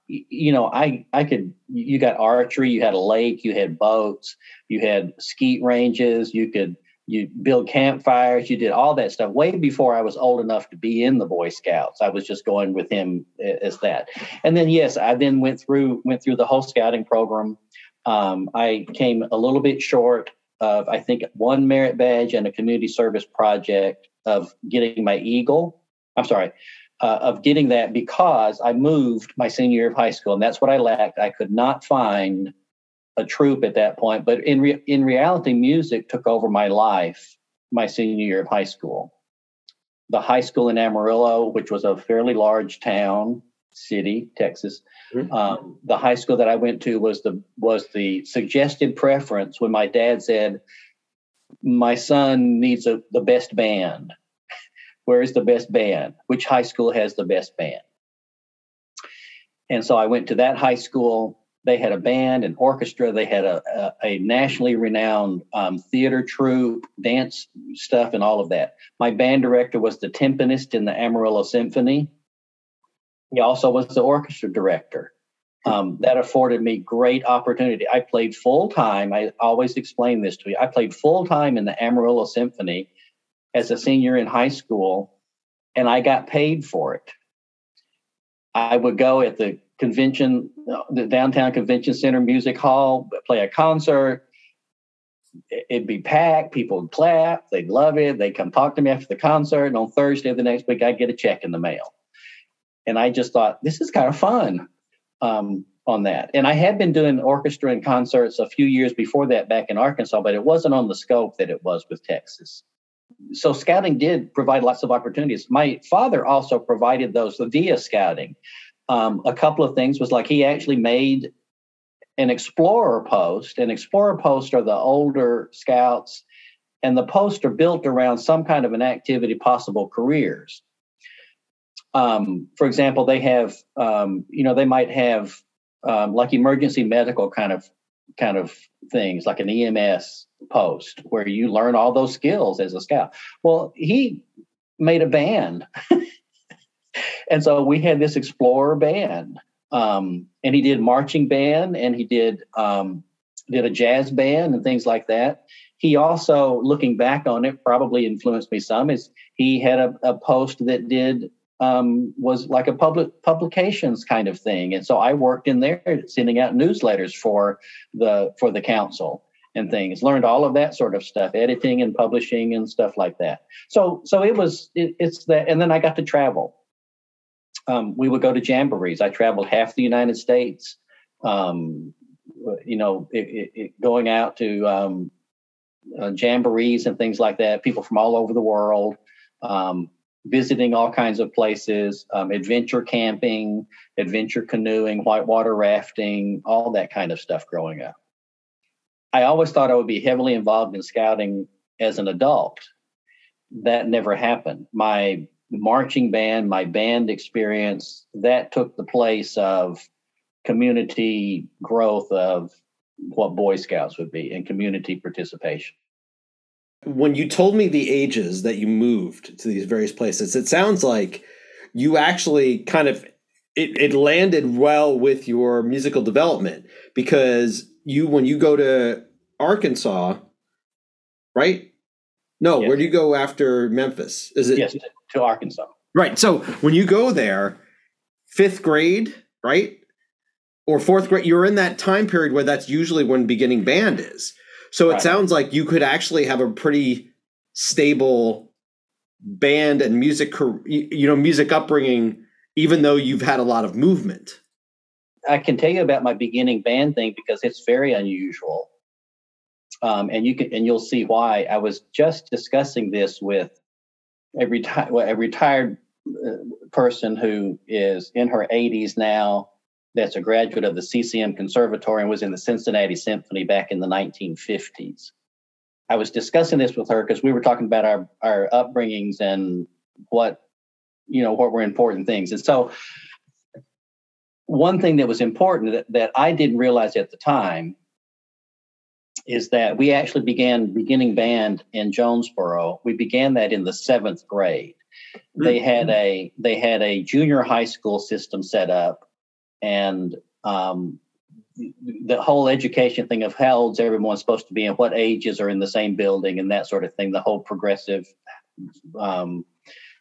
you know, I I could. You got archery, you had a lake, you had boats, you had skeet ranges, you could you build campfires, you did all that stuff way before I was old enough to be in the Boy Scouts. I was just going with him as that. And then yes, I then went through went through the whole scouting program. Um, I came a little bit short of I think one merit badge and a community service project of getting my Eagle. I'm sorry, uh, of getting that because I moved my senior year of high school, and that's what I lacked. I could not find a troop at that point, but in re- in reality, music took over my life my senior year of high school. The high school in Amarillo, which was a fairly large town, city, Texas. Mm-hmm. Um, the high school that I went to was the was the suggested preference when my dad said, "My son needs a, the best band. Where is the best band? Which high school has the best band?" And so I went to that high school. They had a band, an orchestra. They had a, a, a nationally renowned um, theater troupe, dance stuff, and all of that. My band director was the timpanist in the Amarillo Symphony he also was the orchestra director. Um, that afforded me great opportunity. I played full time. I always explain this to you. I played full time in the Amarillo Symphony as a senior in high school, and I got paid for it. I would go at the convention, the downtown convention center music hall, play a concert. It'd be packed. People would clap. They'd love it. They'd come talk to me after the concert. And on Thursday of the next week, I'd get a check in the mail and I just thought this is kind of fun um, on that. And I had been doing orchestra and concerts a few years before that back in Arkansas, but it wasn't on the scope that it was with Texas. So scouting did provide lots of opportunities. My father also provided those via scouting. Um, a couple of things was like he actually made an explorer post. An explorer post are the older scouts, and the posts are built around some kind of an activity, possible careers um, for example, they have, um, you know, they might have um, like emergency medical kind of kind of things, like an EMS post where you learn all those skills as a scout. Well, he made a band, and so we had this explorer band, um, and he did marching band, and he did um, did a jazz band and things like that. He also, looking back on it, probably influenced me some. Is he had a, a post that did um, was like a public publications kind of thing, and so I worked in there sending out newsletters for the for the council and things. Learned all of that sort of stuff, editing and publishing and stuff like that. So so it was it, it's that, and then I got to travel. Um, we would go to jamborees. I traveled half the United States. Um, you know, it, it, going out to um, uh, jamborees and things like that. People from all over the world. Um, visiting all kinds of places, um, adventure camping, adventure canoeing, whitewater rafting, all that kind of stuff growing up. I always thought I would be heavily involved in scouting as an adult. That never happened. My marching band, my band experience, that took the place of community growth of what Boy Scouts would be and community participation when you told me the ages that you moved to these various places, it sounds like you actually kind of it, it landed well with your musical development because you when you go to Arkansas, right? No, yes. where do you go after Memphis? Is it yes to Arkansas? Right. So when you go there, fifth grade, right? Or fourth grade, you're in that time period where that's usually when beginning band is. So it right. sounds like you could actually have a pretty stable band and music, you know, music upbringing, even though you've had a lot of movement. I can tell you about my beginning band thing because it's very unusual. Um, and you can, and you'll see why. I was just discussing this with a, well, a retired uh, person who is in her 80s now that's a graduate of the CCM Conservatory and was in the Cincinnati Symphony back in the 1950s. I was discussing this with her because we were talking about our, our upbringings and what, you know, what were important things. And so one thing that was important that, that I didn't realize at the time is that we actually began beginning band in Jonesboro. We began that in the seventh grade. They had a they had a junior high school system set up, and um, the whole education thing of how old's everyone supposed to be and what ages are in the same building and that sort of thing. The whole progressive um,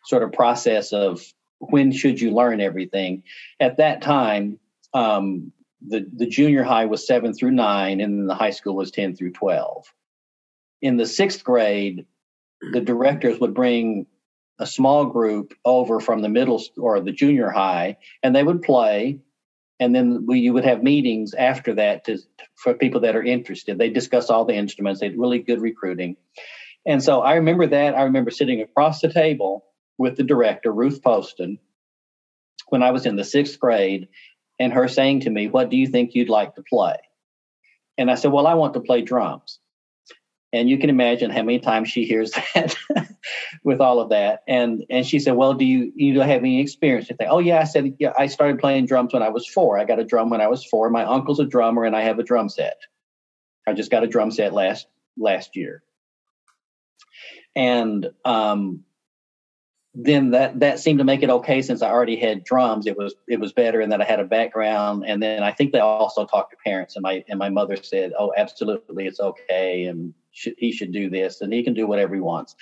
sort of process of when should you learn everything. At that time, um, the, the junior high was seven through nine, and the high school was 10 through 12. In the sixth grade, the directors would bring a small group over from the middle or the junior high, and they would play. And then we, you would have meetings after that to, for people that are interested. They discuss all the instruments. They had really good recruiting. And so I remember that. I remember sitting across the table with the director, Ruth Poston, when I was in the sixth grade, and her saying to me, What do you think you'd like to play? And I said, Well, I want to play drums. And you can imagine how many times she hears that with all of that. And and she said, Well, do you you have any experience? I think, Oh yeah, I said, Yeah, I started playing drums when I was four. I got a drum when I was four. My uncle's a drummer and I have a drum set. I just got a drum set last last year. And um, then that that seemed to make it okay since I already had drums. It was it was better, and that I had a background. And then I think they also talked to parents, and my and my mother said, "Oh, absolutely, it's okay, and should, he should do this, and he can do whatever he wants."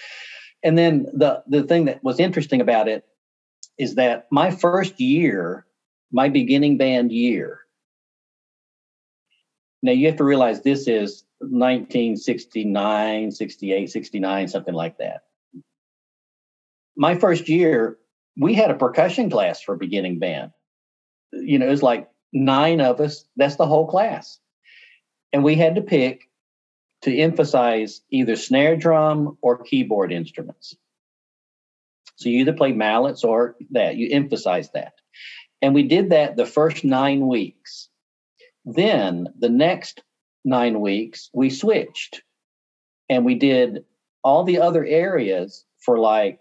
And then the the thing that was interesting about it is that my first year, my beginning band year. Now you have to realize this is 1969, 68, 69, something like that my first year, we had a percussion class for beginning band. You know, it was like nine of us. That's the whole class. And we had to pick to emphasize either snare drum or keyboard instruments. So you either play mallets or that, you emphasize that. And we did that the first nine weeks. Then the next nine weeks, we switched and we did all the other areas for like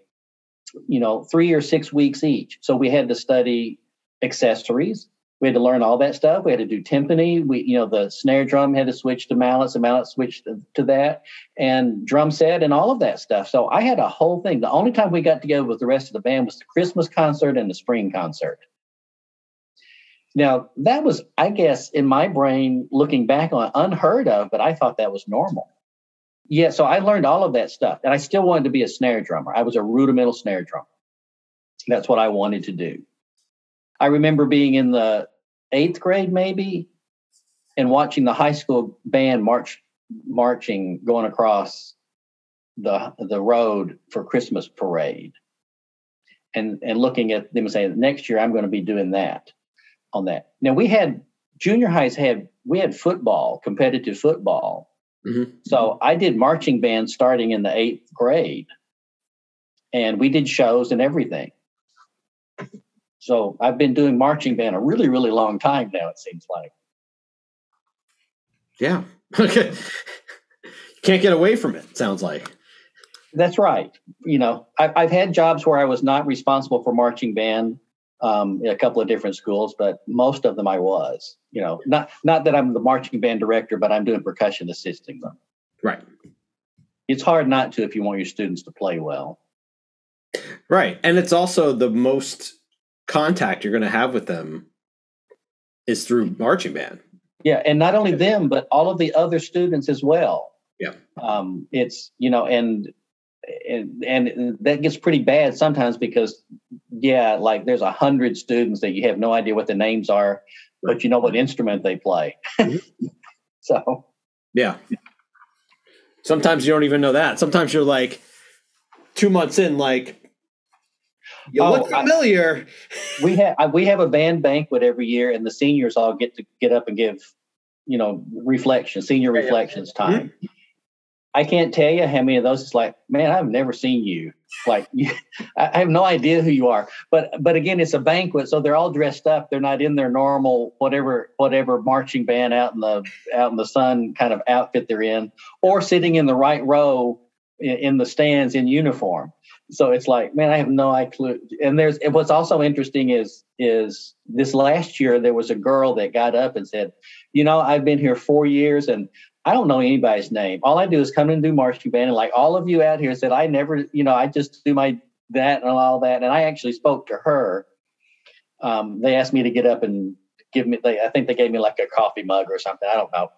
you know, three or six weeks each. So we had to study accessories. We had to learn all that stuff. We had to do timpani. We, you know, the snare drum had to switch to mallets, the mallet switched to, to that, and drum set and all of that stuff. So I had a whole thing. The only time we got together with the rest of the band was the Christmas concert and the spring concert. Now, that was, I guess, in my brain, looking back on unheard of, but I thought that was normal yeah, so I learned all of that stuff, and I still wanted to be a snare drummer. I was a rudimental snare drummer. That's what I wanted to do. I remember being in the eighth grade, maybe, and watching the high school band march, marching, going across the the road for Christmas parade, and and looking at them and saying, next year I'm going to be doing that on that. Now we had junior highs had we had football, competitive football Mm-hmm. So I did marching band starting in the eighth grade, and we did shows and everything. So I've been doing marching band a really, really long time now. It seems like. Yeah. Okay. Can't get away from it. Sounds like. That's right. You know, I've, I've had jobs where I was not responsible for marching band um, in a couple of different schools, but most of them I was. You know, not not that I'm the marching band director, but I'm doing percussion assisting them. Right. It's hard not to if you want your students to play well. Right, and it's also the most contact you're going to have with them is through marching band. Yeah, and not only them, but all of the other students as well. Yeah. Um, it's you know, and and, and that gets pretty bad sometimes because yeah like there's a hundred students that you have no idea what the names are but you know what instrument they play. Mm-hmm. so. Yeah. Sometimes you don't even know that. Sometimes you're like two months in like you oh, look familiar? I, we have we have a band banquet every year and the seniors all get to get up and give you know reflection senior reflections time. Mm-hmm. I can't tell you how many of those. It's like, man, I've never seen you. Like, I have no idea who you are. But but again, it's a banquet, so they're all dressed up. They're not in their normal whatever whatever marching band out in the out in the sun kind of outfit they're in, or sitting in the right row in, in the stands in uniform. So it's like, man, I have no idea. And there's what's also interesting is is this last year there was a girl that got up and said, you know, I've been here four years and I don't know anybody's name. All I do is come and do marching band, and like all of you out here said, I never, you know, I just do my that and all that. And I actually spoke to her. Um, they asked me to get up and give me. They, I think they gave me like a coffee mug or something. I don't know.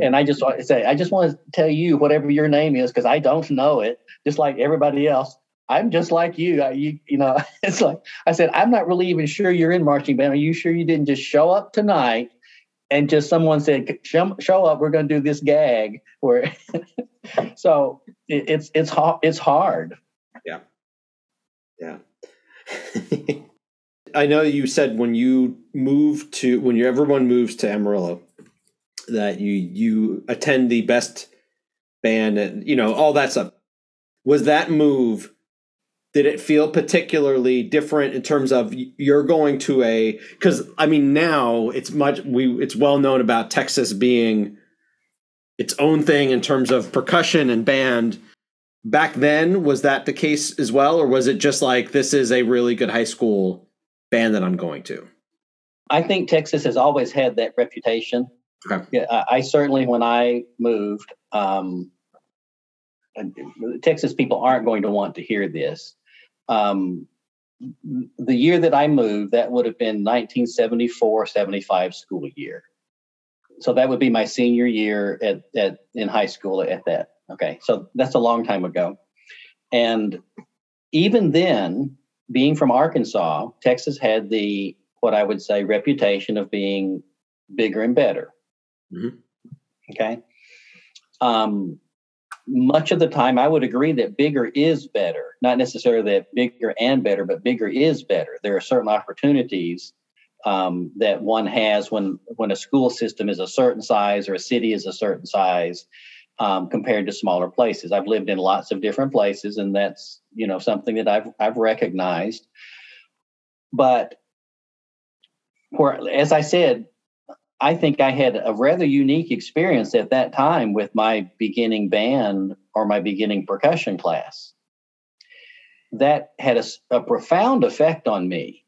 And I just want to say, I just want to tell you whatever your name is because I don't know it. Just like everybody else, I'm just like you. I, you, you know, it's like I said, I'm not really even sure you're in marching band. Are you sure you didn't just show up tonight and just someone said, show, up, we're going to do this gag. Where, so it, it's it's hard. It's hard. Yeah. Yeah. I know you said when you move to when you everyone moves to Amarillo that you you attend the best band and you know all that stuff. Was that move did it feel particularly different in terms of you're going to a because i mean now it's much we it's well known about texas being its own thing in terms of percussion and band. Back then was that the case as well or was it just like this is a really good high school band that i'm going to? I think texas has always had that reputation. Okay. yeah, I, I certainly when i moved um, Texas people aren't going to want to hear this um, the year that I moved, that would have been 1974 75 school year. So that would be my senior year at, at in high school at that. Okay. So that's a long time ago. And even then, being from Arkansas, Texas had the what I would say reputation of being bigger and better. Mm-hmm. Okay. Um, much of the time, I would agree that bigger is better. Not necessarily that bigger and better, but bigger is better. There are certain opportunities um, that one has when when a school system is a certain size or a city is a certain size um, compared to smaller places. I've lived in lots of different places, and that's you know something that I've I've recognized. But where, as I said, I think I had a rather unique experience at that time with my beginning band or my beginning percussion class. That had a, a profound effect on me.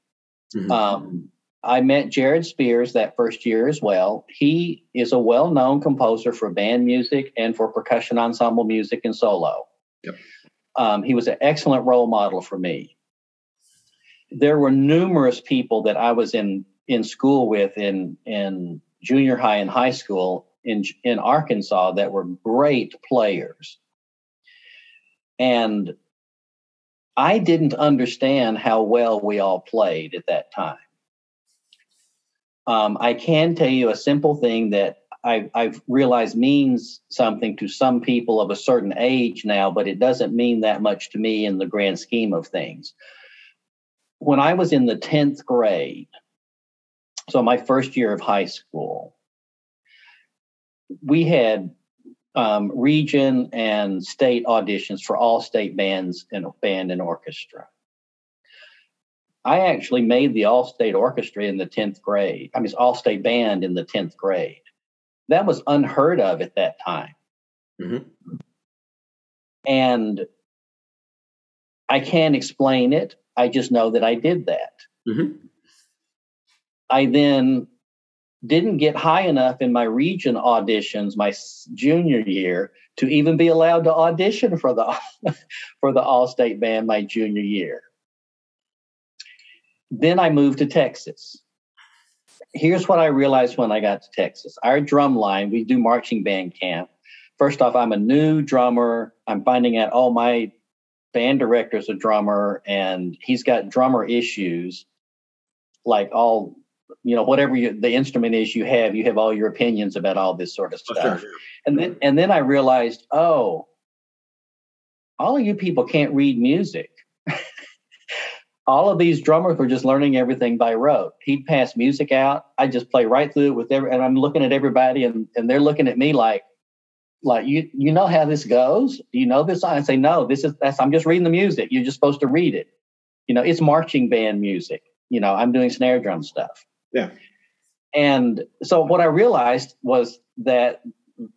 Mm-hmm. Um, I met Jared Spears that first year as well. He is a well known composer for band music and for percussion ensemble music and solo. Yep. Um, he was an excellent role model for me. There were numerous people that I was in in school with in in junior high and high school in in Arkansas that were great players. And I didn't understand how well we all played at that time. Um, I can tell you a simple thing that I've, I've, realized means something to some people of a certain age now, but it doesn't mean that much to me in the grand scheme of things. When I was in the 10th grade, so my first year of high school, we had um, region and state auditions for all state bands and band and orchestra. I actually made the all state orchestra in the 10th grade. I mean, all state band in the 10th grade. That was unheard of at that time. Mm-hmm. And I can't explain it. I just know that I did that. Mm-hmm. I then didn't get high enough in my region auditions my junior year to even be allowed to audition for the for the all-state band my junior year. Then I moved to Texas. Here's what I realized when I got to Texas. Our drum line, we do marching band camp. First off, I'm a new drummer. I'm finding out all oh, my band director's a drummer and he's got drummer issues like all you know whatever you, the instrument is you have you have all your opinions about all this sort of oh, stuff. sure. and then and then i realized oh all of you people can't read music. All of these drummers were just learning everything by rote. He'd pass music out. I just play right through it with every and i'm looking at everybody and, and they're looking at me like like you you know how this goes? Do you know this? I say no this is that's i'm just reading the music. You're just supposed to read it. You know it's marching band music. You know i'm doing snare drum stuff yeah. And so what I realized was that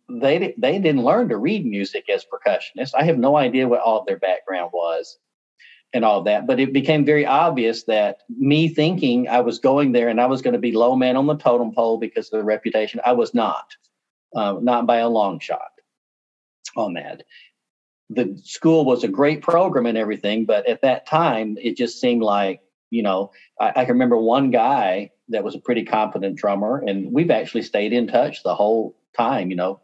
they they didn't learn to read music as percussionists. I have no idea what all their background was and all that, but it became very obvious that me thinking I was going there and I was going to be low man on the totem pole because of the reputation, I was not. uh, not by a long shot on that. The school was a great program and everything, but at that time, it just seemed like, you know, I, I can remember one guy that was a pretty competent drummer, and we've actually stayed in touch the whole time, you know.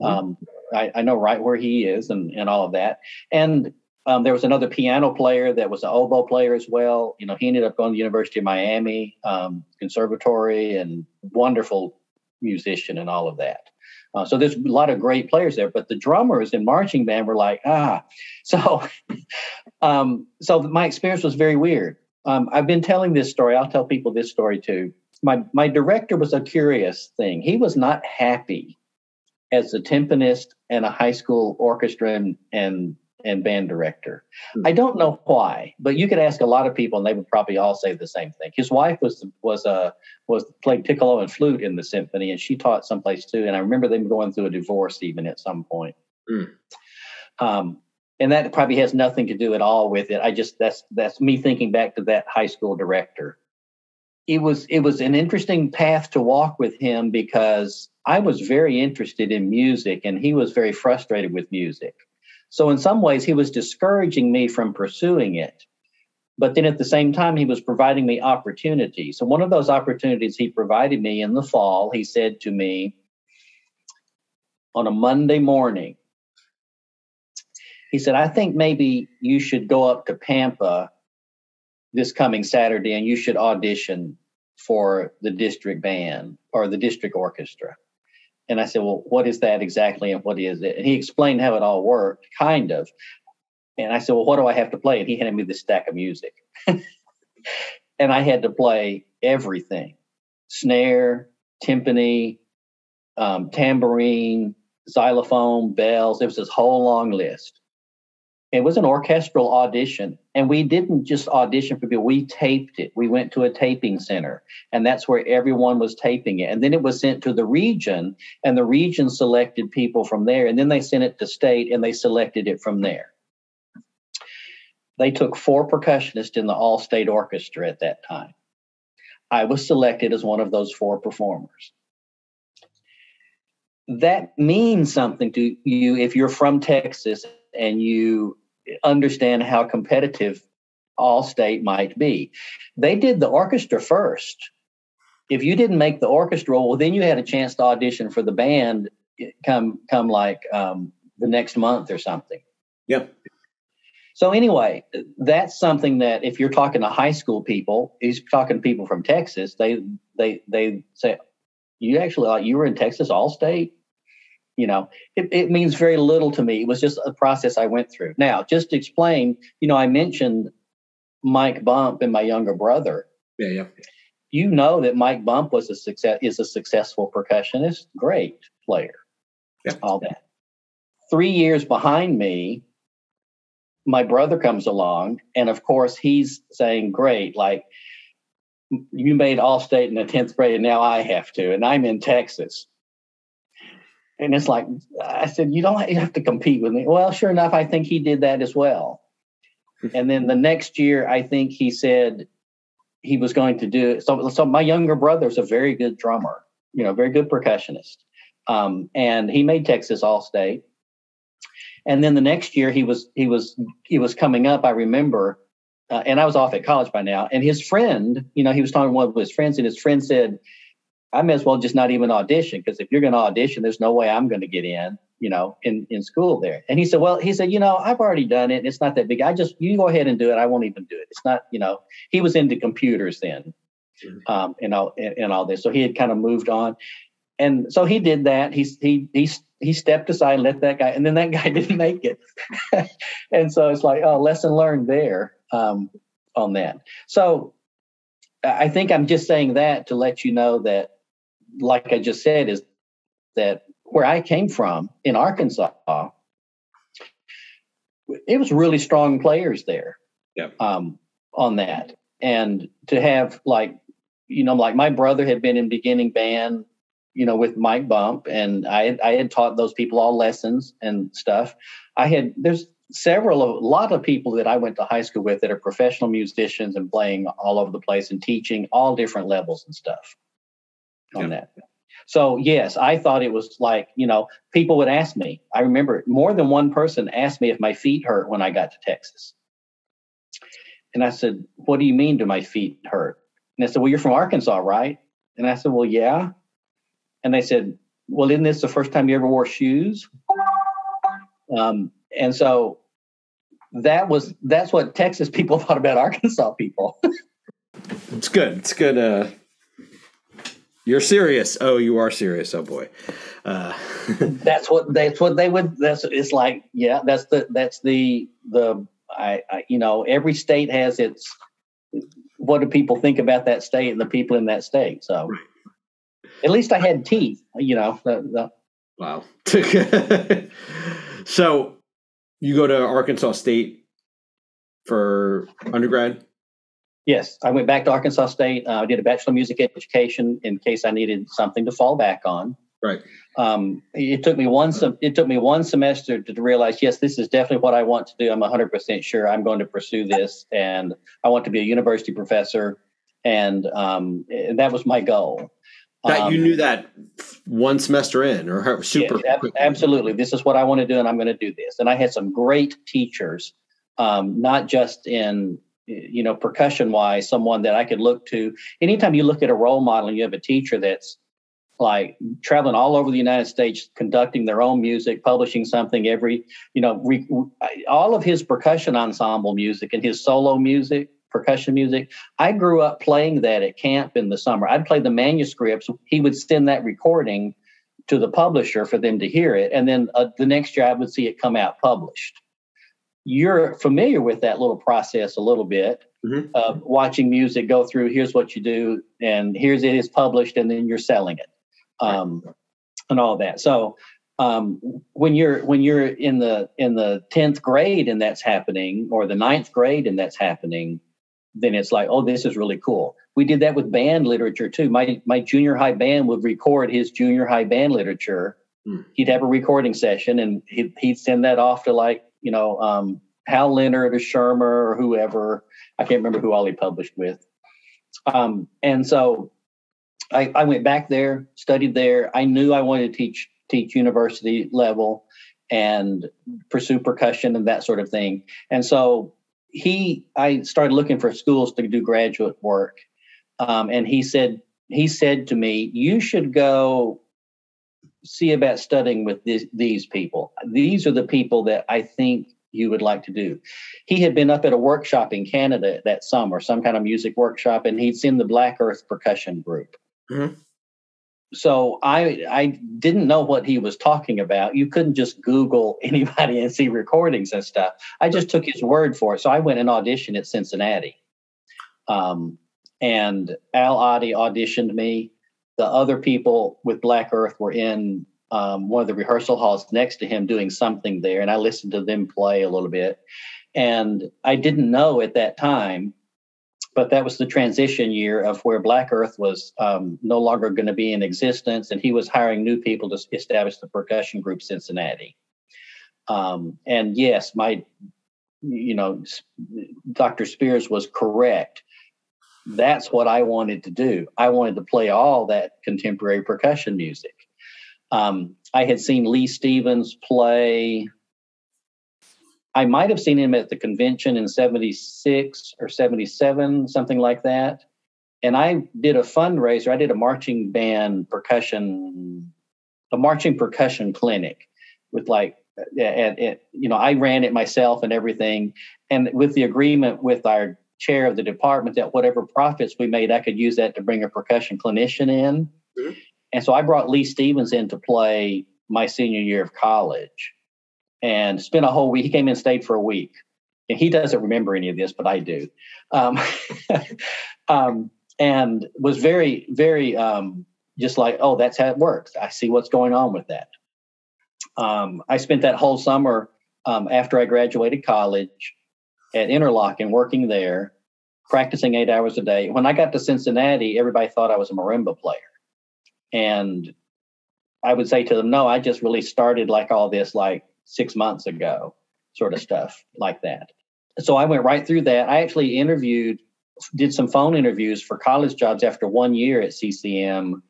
Mm-hmm. Um, I, I, know right where he is and, and all of that. And um, there was another piano player that was an oboe player as well. You know, he ended up going to the University of Miami um, Conservatory and wonderful musician and all of that. Uh, so there's a lot of great players there, but the drummers in marching band were like, ah. So, um, so my experience was very weird. Um, I've been telling this story. I'll tell people this story too. My my director was a curious thing. He was not happy as a timpanist and a high school orchestra and, and and band director. Mm-hmm. I don't know why, but you could ask a lot of people, and they would probably all say the same thing. His wife was was a uh, was played piccolo and flute in the symphony, and she taught someplace too. And I remember them going through a divorce even at some point. Mm. Um, and that probably has nothing to do at all with it. I just that's that's me thinking back to that high school director. It was it was an interesting path to walk with him because I was very interested in music and he was very frustrated with music. So, in some ways, he was discouraging me from pursuing it. But then at the same time, he was providing me opportunities. So, one of those opportunities he provided me in the fall, he said to me on a Monday morning, he said, I think maybe you should go up to Pampa this coming Saturday and you should audition for the district band or the district orchestra. And I said, Well, what is that exactly and what is it? And he explained how it all worked, kind of. And I said, Well, what do I have to play? And he handed me this stack of music. and I had to play everything snare, timpani, um, tambourine, xylophone, bells. It was this whole long list. It was an orchestral audition, and we didn't just audition for people. We taped it. We went to a taping center, and that's where everyone was taping it. And then it was sent to the region, and the region selected people from there. And then they sent it to state, and they selected it from there. They took four percussionists in the all state orchestra at that time. I was selected as one of those four performers that means something to you if you're from Texas and you understand how competitive All-State might be. They did the orchestra first. If you didn't make the orchestra, well, then you had a chance to audition for the band come come like um, the next month or something. Yeah. So anyway, that's something that if you're talking to high school people, he's talking to people from Texas, they they they say, "You actually like you were in Texas All State." You know it, it means very little to me. It was just a process i went through. Now just to explain you know i mentioned Mike Bump and my younger brother. Yeah yeah. You know that Mike Bump was a success is a successful percussionist. Great player. Yeah. all that. Three years behind me my brother comes along and of course he's saying great like you made all state in the 10th grade and now i have to and i'm in texas and it's like, I said, you don't have to compete with me. Well, sure enough, I think he did that as well. and then the next year, I think he said he was going to do it. So, so my younger brother's a very good drummer, you know, very good percussionist. Um, and he made Texas All State. And then the next year, he was he was he was coming up. I remember, uh, and I was off at college by now. And his friend, you know, he was talking to one of his friends, and his friend said, I may as well just not even audition because if you're going to audition, there's no way I'm going to get in, you know, in, in school there. And he said, well, he said, you know, I've already done it. It's not that big. I just, you go ahead and do it. I won't even do it. It's not, you know, he was into computers then um, and all, and, and all this. So he had kind of moved on. And so he did that. He, he, he, he stepped aside, and let that guy, and then that guy didn't make it. and so it's like, oh, lesson learned there um, on that. So I think I'm just saying that to let you know that like I just said, is that where I came from in Arkansas, it was really strong players there yeah. um, on that. And to have like, you know, like my brother had been in beginning band, you know, with Mike Bump, and I I had taught those people all lessons and stuff. I had there's several a lot of people that I went to high school with that are professional musicians and playing all over the place and teaching all different levels and stuff on yeah. that. So yes, I thought it was like you know people would ask me. I remember more than one person asked me if my feet hurt when I got to Texas, and I said, "What do you mean? Do my feet hurt?" And I said, "Well, you're from Arkansas, right?" And I said, "Well, yeah." And they said, "Well, isn't this the first time you ever wore shoes?" Um, and so that was that's what Texas people thought about Arkansas people. it's good. It's good. Uh, you're serious. Oh, you are serious. Oh boy. Uh. that's what that's what they would. That's it's like yeah. That's the that's the the I, I you know every state has its. What do people think about that state and the people in that state? So, at least I had teeth. You know. The, the, wow. so you go to Arkansas State for undergrad? Yes, I went back to Arkansas State. Uh, I did a bachelor of music education in case I needed something to fall back on. Right. Um, it took me one. Sem- it took me one semester to realize, yes, this is definitely what I want to do. I'm 100 percent sure I'm going to pursue this, and I want to be a university professor, and um, that was my goal. That um, you knew that one semester in, or super yes, absolutely. This is what I want to do, and I'm going to do this. And I had some great teachers, um, not just in you know percussion wise, someone that I could look to. Anytime you look at a role model and you have a teacher that's like traveling all over the United States, conducting their own music, publishing something every, you know, re, all of his percussion ensemble music and his solo music percussion music. I grew up playing that at camp in the summer. I'd play the manuscripts. He would send that recording to the publisher for them to hear it. And then uh, the next year I would see it come out published. You're familiar with that little process a little bit mm-hmm. of watching music go through. Here's what you do, and here's it is published, and then you're selling it, um, right. and all that. So um, when you're when you're in the in the tenth grade and that's happening, or the ninth grade and that's happening, then it's like, oh, this is really cool. We did that with band literature too. My my junior high band would record his junior high band literature. Hmm. He'd have a recording session, and he'd, he'd send that off to like you know um, Hal Leonard or Schirmer or whoever. I can't remember who all he published with. Um, and so I, I went back there, studied there. I knew I wanted to teach teach university level and pursue percussion and that sort of thing. And so he I started looking for schools to do graduate work, um, and he said he said to me, "You should go see about studying with this, these people. These are the people that I think you would like to do." He had been up at a workshop in Canada that summer, some kind of music workshop, and he'd seen the Black Earth Percussion Group. Mm-hmm so I I didn't know what he was talking about. You couldn't just Google anybody and see recordings and stuff. I just took his word for it. So I went and auditioned at Cincinnati. Um, and Al Otte auditioned me. The other people with Black Earth were in um, one of the rehearsal halls next to him doing something there, and I listened to them play a little bit. And I didn't know at that time but that was the transition year of where Black Earth was um, no longer going to be in existence, and he was hiring new people to establish the percussion group Cincinnati. Um, and yes, my, you know, Dr. Spears was correct. That's what I wanted to do. I wanted to play all that contemporary percussion music. Um, I had seen Leigh Stevens play I might have seen him at the convention in 76 or 77, something like that. And I did a fundraiser. I did a marching band percussion, a marching percussion clinic with like, at, at, you know, I ran it myself and everything. And with the agreement with our chair of the department that whatever profits we made, I could use that to bring a percussion clinician in. Mm-hmm. And so I brought Leigh Stevens in to play my senior year of college and spent a whole week. He came in, stayed for a week. And he doesn't remember any of this, but I do. Um, um, and was very, very um, just like, oh, that's how it works. I see what's going on with that. Um, I spent that whole summer um, after I graduated college at Interlochen working there, practicing eight hours a day. When I got to Cincinnati, everybody thought I was a marimba player. And I would say to them, no, I just really started like all this, like six months ago, sort of stuff like that. So I went right through that. I actually interviewed, did some phone interviews for college jobs after one year at CCM.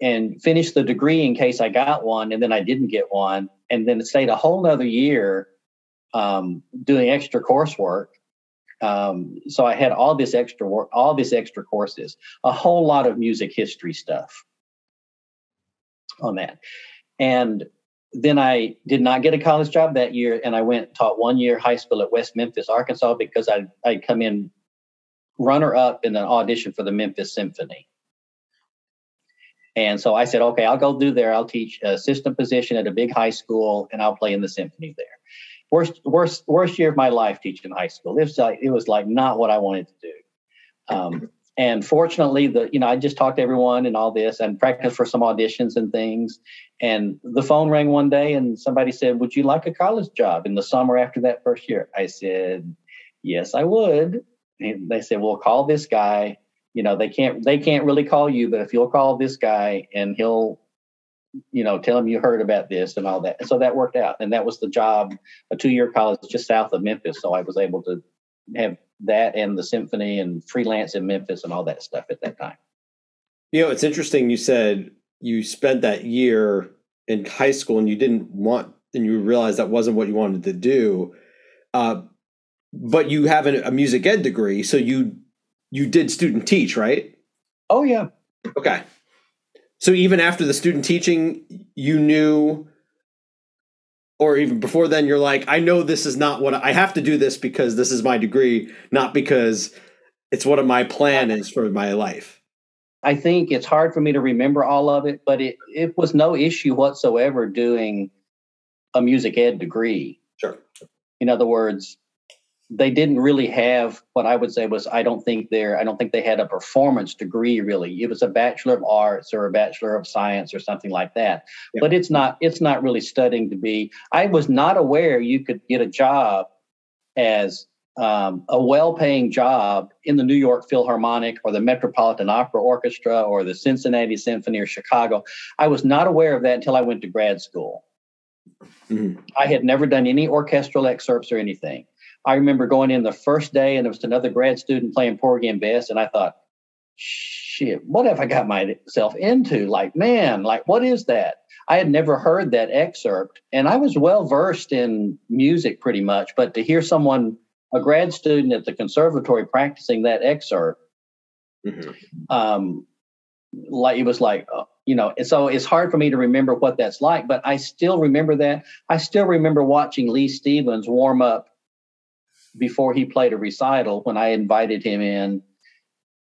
and finished the degree in case I got one, and then I didn't get one, and then stayed a whole nother year um, doing extra coursework. Um, so I had all this extra work, all this extra courses, a whole lot of music history stuff on that, and then I did not get a college job that year, and I went taught one year high school at West Memphis, Arkansas, because I I'd come in runner up in an audition for the Memphis Symphony. And so I said, okay, I'll go do there. I'll teach assistant position at a big high school, and I'll play in the symphony there. Worst, worst, worst year of my life teaching high school. It was like it was like not what I wanted to do. Um, and fortunately, the you know I just talked to everyone and all this, and practiced for some auditions and things. And the phone rang one day, and somebody said, "Would you like a college job in the summer after that first year?" I said, "Yes, I would." And they said, "Well, call this guy." you know they can't they can't really call you but if you'll call this guy and he'll you know tell them you heard about this and all that and so that worked out and that was the job a two-year college just south of memphis so i was able to have that and the symphony and freelance in memphis and all that stuff at that time you know it's interesting you said you spent that year in high school and you didn't want and you realized that wasn't what you wanted to do uh, but you have a, a music ed degree so you you did student teach, right? Oh yeah. Okay. So even after the student teaching, you knew or even before then you're like I know this is not what I have to do this because this is my degree, not because it's what my plan is for my life. I think it's hard for me to remember all of it, but it it was no issue whatsoever doing a music ed degree. Sure. In other words, they didn't really have what I would say was I don't think they're I don't think they had a performance degree really. It was a bachelor of arts or a bachelor of science or something like that. Yeah. But it's not it's not really studying to be. I was not aware you could get a job as um, a well-paying job in the New York Philharmonic or the Metropolitan Opera Orchestra or the Cincinnati Symphony or Chicago. I was not aware of that until I went to grad school. Mm-hmm. I had never done any orchestral excerpts or anything. I remember going in the first day and there was another grad student playing Porgy and Bess, and I thought, shit, what have I got myself into? Like, man, like, what is that? I had never heard that excerpt, and I was well versed in music pretty much, but to hear someone, a grad student at the conservatory, practicing that excerpt, mm-hmm. um, like it was like, uh, you know, and so it's hard for me to remember what that's like, but I still remember that. I still remember watching Leigh Stevens warm up before he played a recital when I invited him in,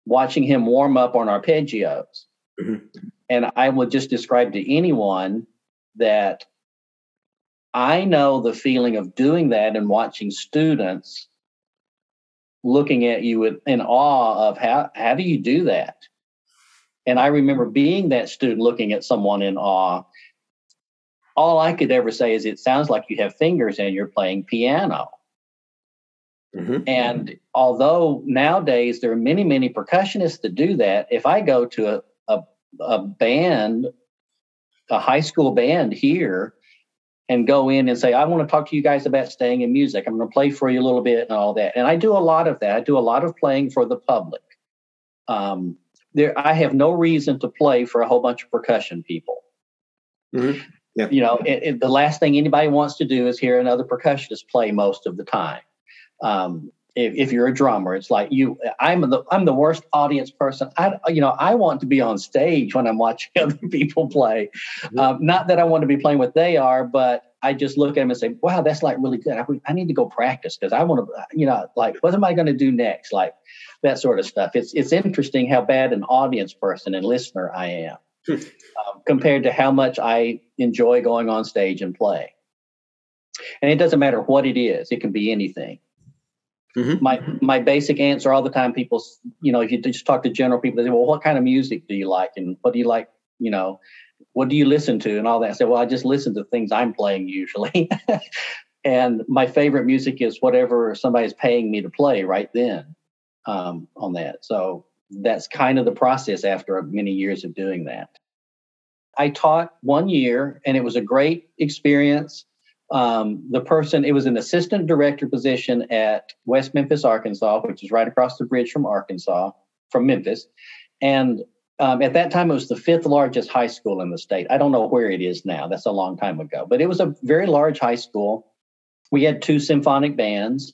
watching him warm up on arpeggios. Mm-hmm. And I would just describe to anyone that I know the feeling of doing that and watching students looking at you with, in awe of how, how do you do that? And I remember being that student looking at someone in awe. All I could ever say is, it sounds like you have fingers and you're playing piano. Mm-hmm. And although nowadays there are many, many percussionists that do that, if I go to a, a, a band, a high school band here, and go in and say, I want to talk to you guys about staying in music. I'm going to play for you a little bit and all that. And I do a lot of that. I do a lot of playing for the public. Um, there, I have no reason to play for a whole bunch of percussion people. Mm-hmm. Yeah. You know, it, it, the last thing anybody wants to do is hear another percussionist play most of the time um, if, if, you're a drummer it's like you i'm the i'm the worst audience person. I you know i want to be on stage when i'm watching other people play. Um, not that i want to be playing what they are but i just look at them and say wow that's like really good. I, I need to go practice because i want to you know like what am i going to do next? Like that sort of stuff. It's it's interesting how bad an audience person and listener i am hmm. um, compared to how much i enjoy going on stage and play. And it doesn't matter what it is. It can be anything Mm-hmm. My my basic answer all the time, people, you know, if you just talk to general people, they say, "Well, what kind of music do you like, and what do you like? You know, what do you listen to, and all that." I say, "Well, I just listen to things I'm playing usually." and my favorite music is whatever somebody's paying me to play right then um, on that. So that's kind of the process after many years of doing that. I taught one year, and it was a great experience um, the person, it was an assistant director position at West Memphis, Arkansas, which is right across the bridge from Arkansas, from Memphis. And um, at that time, it was the fifth largest high school in the state. I don't know where it is now. That's a long time ago, but it was a very large high school. We had two symphonic bands,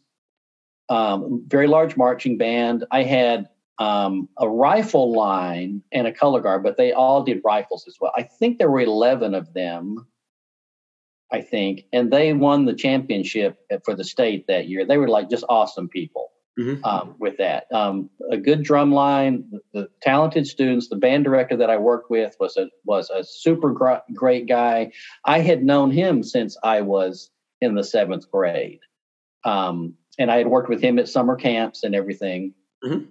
um, very large marching band. I had um, a rifle line and a color guard, but they all did rifles as well. I think there were 11 of them, I think, and they won the championship for the state that year. They were like just awesome people mm-hmm. um, with that. Um, a good drum line, the, the, talented students. The band director that I worked with was a was a super gr- great guy. I had known him since I was in the seventh grade, um, and I had worked with him at summer camps and everything. Mm-hmm.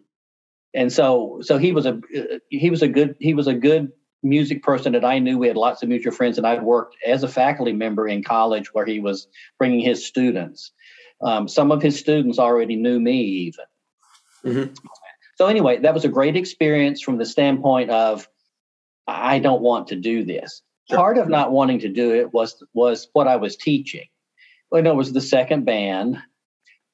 And so, so he was a he was a good he was a good music person that I knew. We had lots of mutual friends, and I'd worked as a faculty member in college where he was bringing his students. Um, some of his students already knew me, even. Mm-hmm. So, anyway, that was a great experience from the standpoint of I don't want to do this. Sure. Part of not wanting to do it was was what I was teaching. Well, you know, it was the second band.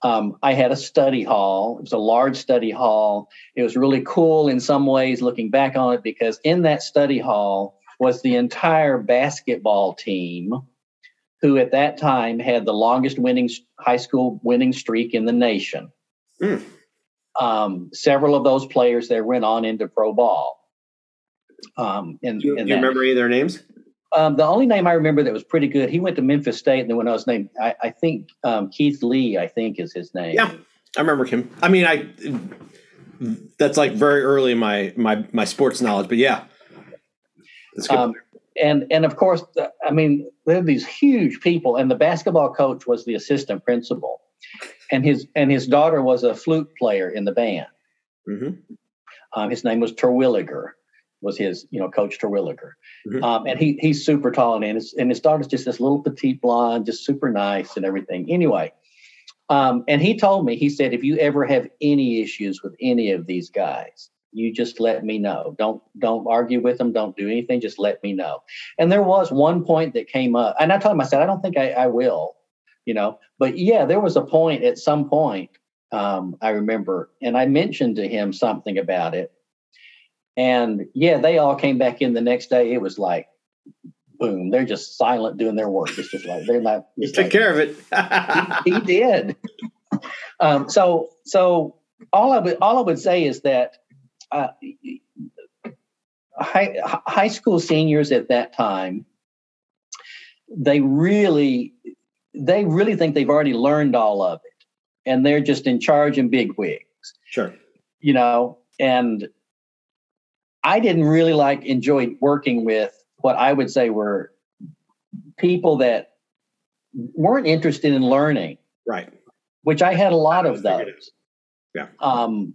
Um, I had a study hall. It was a large study hall. It was really cool in some ways looking back on it because in that study hall was the entire basketball team who at that time had the longest winning high school winning streak in the nation. Mm. Um, several of those players there went on into pro ball. Um, in, do you, do you remember any of their names? Um, the only name I remember that was pretty good, he went to Memphis State, and then when I was named, I, I think um, Keith Lee, I think is his name. Yeah, I remember him. I mean, I that's like very early in my my my sports knowledge, but yeah, that's good. Um, and and of course, I mean, they're these huge people, and the basketball coach was the assistant principal, and his and his daughter was a flute player in the band. Mm-hmm. Um, his name was Terwilliger, was his you know coach Terwilliger, mm-hmm. um, and he he's super tall and his and his daughter's just this little petite blonde, just super nice and everything. Anyway, um, and he told me he said if you ever have any issues with any of these guys, you just let me know. Don't don't argue with them. Don't do anything. Just let me know. And there was one point that came up and i told him i said i don't think i, I will you know. But yeah there was a point at some point um, i remember and i mentioned to him something about it and yeah they all came back in the next day. It was like boom they're just silent doing their work. It's just like they're not you took like, care of it. He, he, did. Um, so so all I would all I would say is that uh, high, high school seniors at that time, they really, they really think they've already learned all of it, and they're just in charge and big wigs. Sure, you know, and I didn't really like enjoy working with what I would say were people that weren't interested in learning. Right. Which I had a lot of those. Yeah. Um,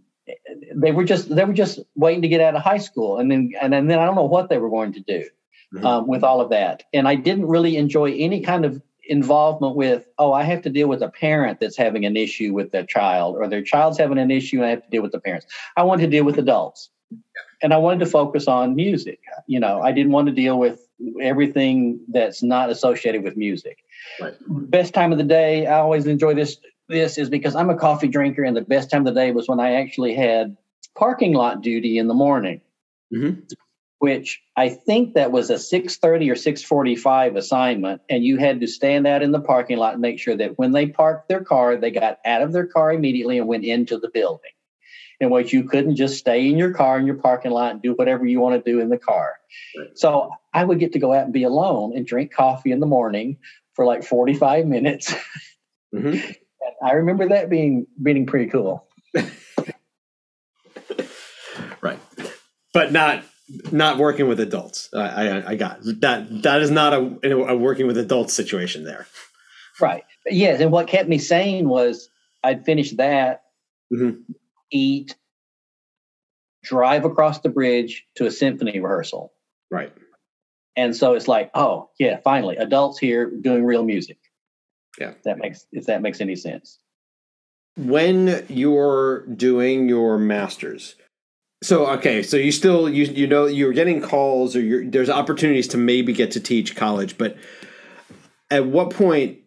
they were just they were just waiting to get out of high school and then and, and then I don't know what they were going to do mm-hmm. um, with all of that and I didn't really enjoy any kind of involvement with oh I have to deal with a parent that's having an issue with their child or their child's having an issue and I have to deal with the parents I wanted to deal with adults and I wanted to focus on music you know I didn't want to deal with everything that's not associated with music right. best time of the day I always enjoy this this is because I'm a coffee drinker, and the best time of the day was when I actually had parking lot duty in the morning, mm-hmm. which I think that was a 6:30 or 6:45 assignment, and you had to stand out in the parking lot and make sure that when they parked their car, they got out of their car immediately and went into the building. In which you couldn't just stay in your car in your parking lot and do whatever you want to do in the car. Right. So I would get to go out and be alone and drink coffee in the morning for like 45 minutes. Mm-hmm. I remember that being being pretty cool. right, but not not working with adults. I, I, I got that. That is not a, a working with adults situation there. Right. Yes, and what kept me sane was I'd finish that, mm-hmm. Eat, drive across the bridge to a symphony rehearsal. Right. And so it's like, oh yeah, finally, adults here doing real music. Yeah. That makes if that makes any sense. When you're doing your masters, so okay, so you still you you know you're getting calls or you're, there's opportunities to maybe get to teach college, but at what point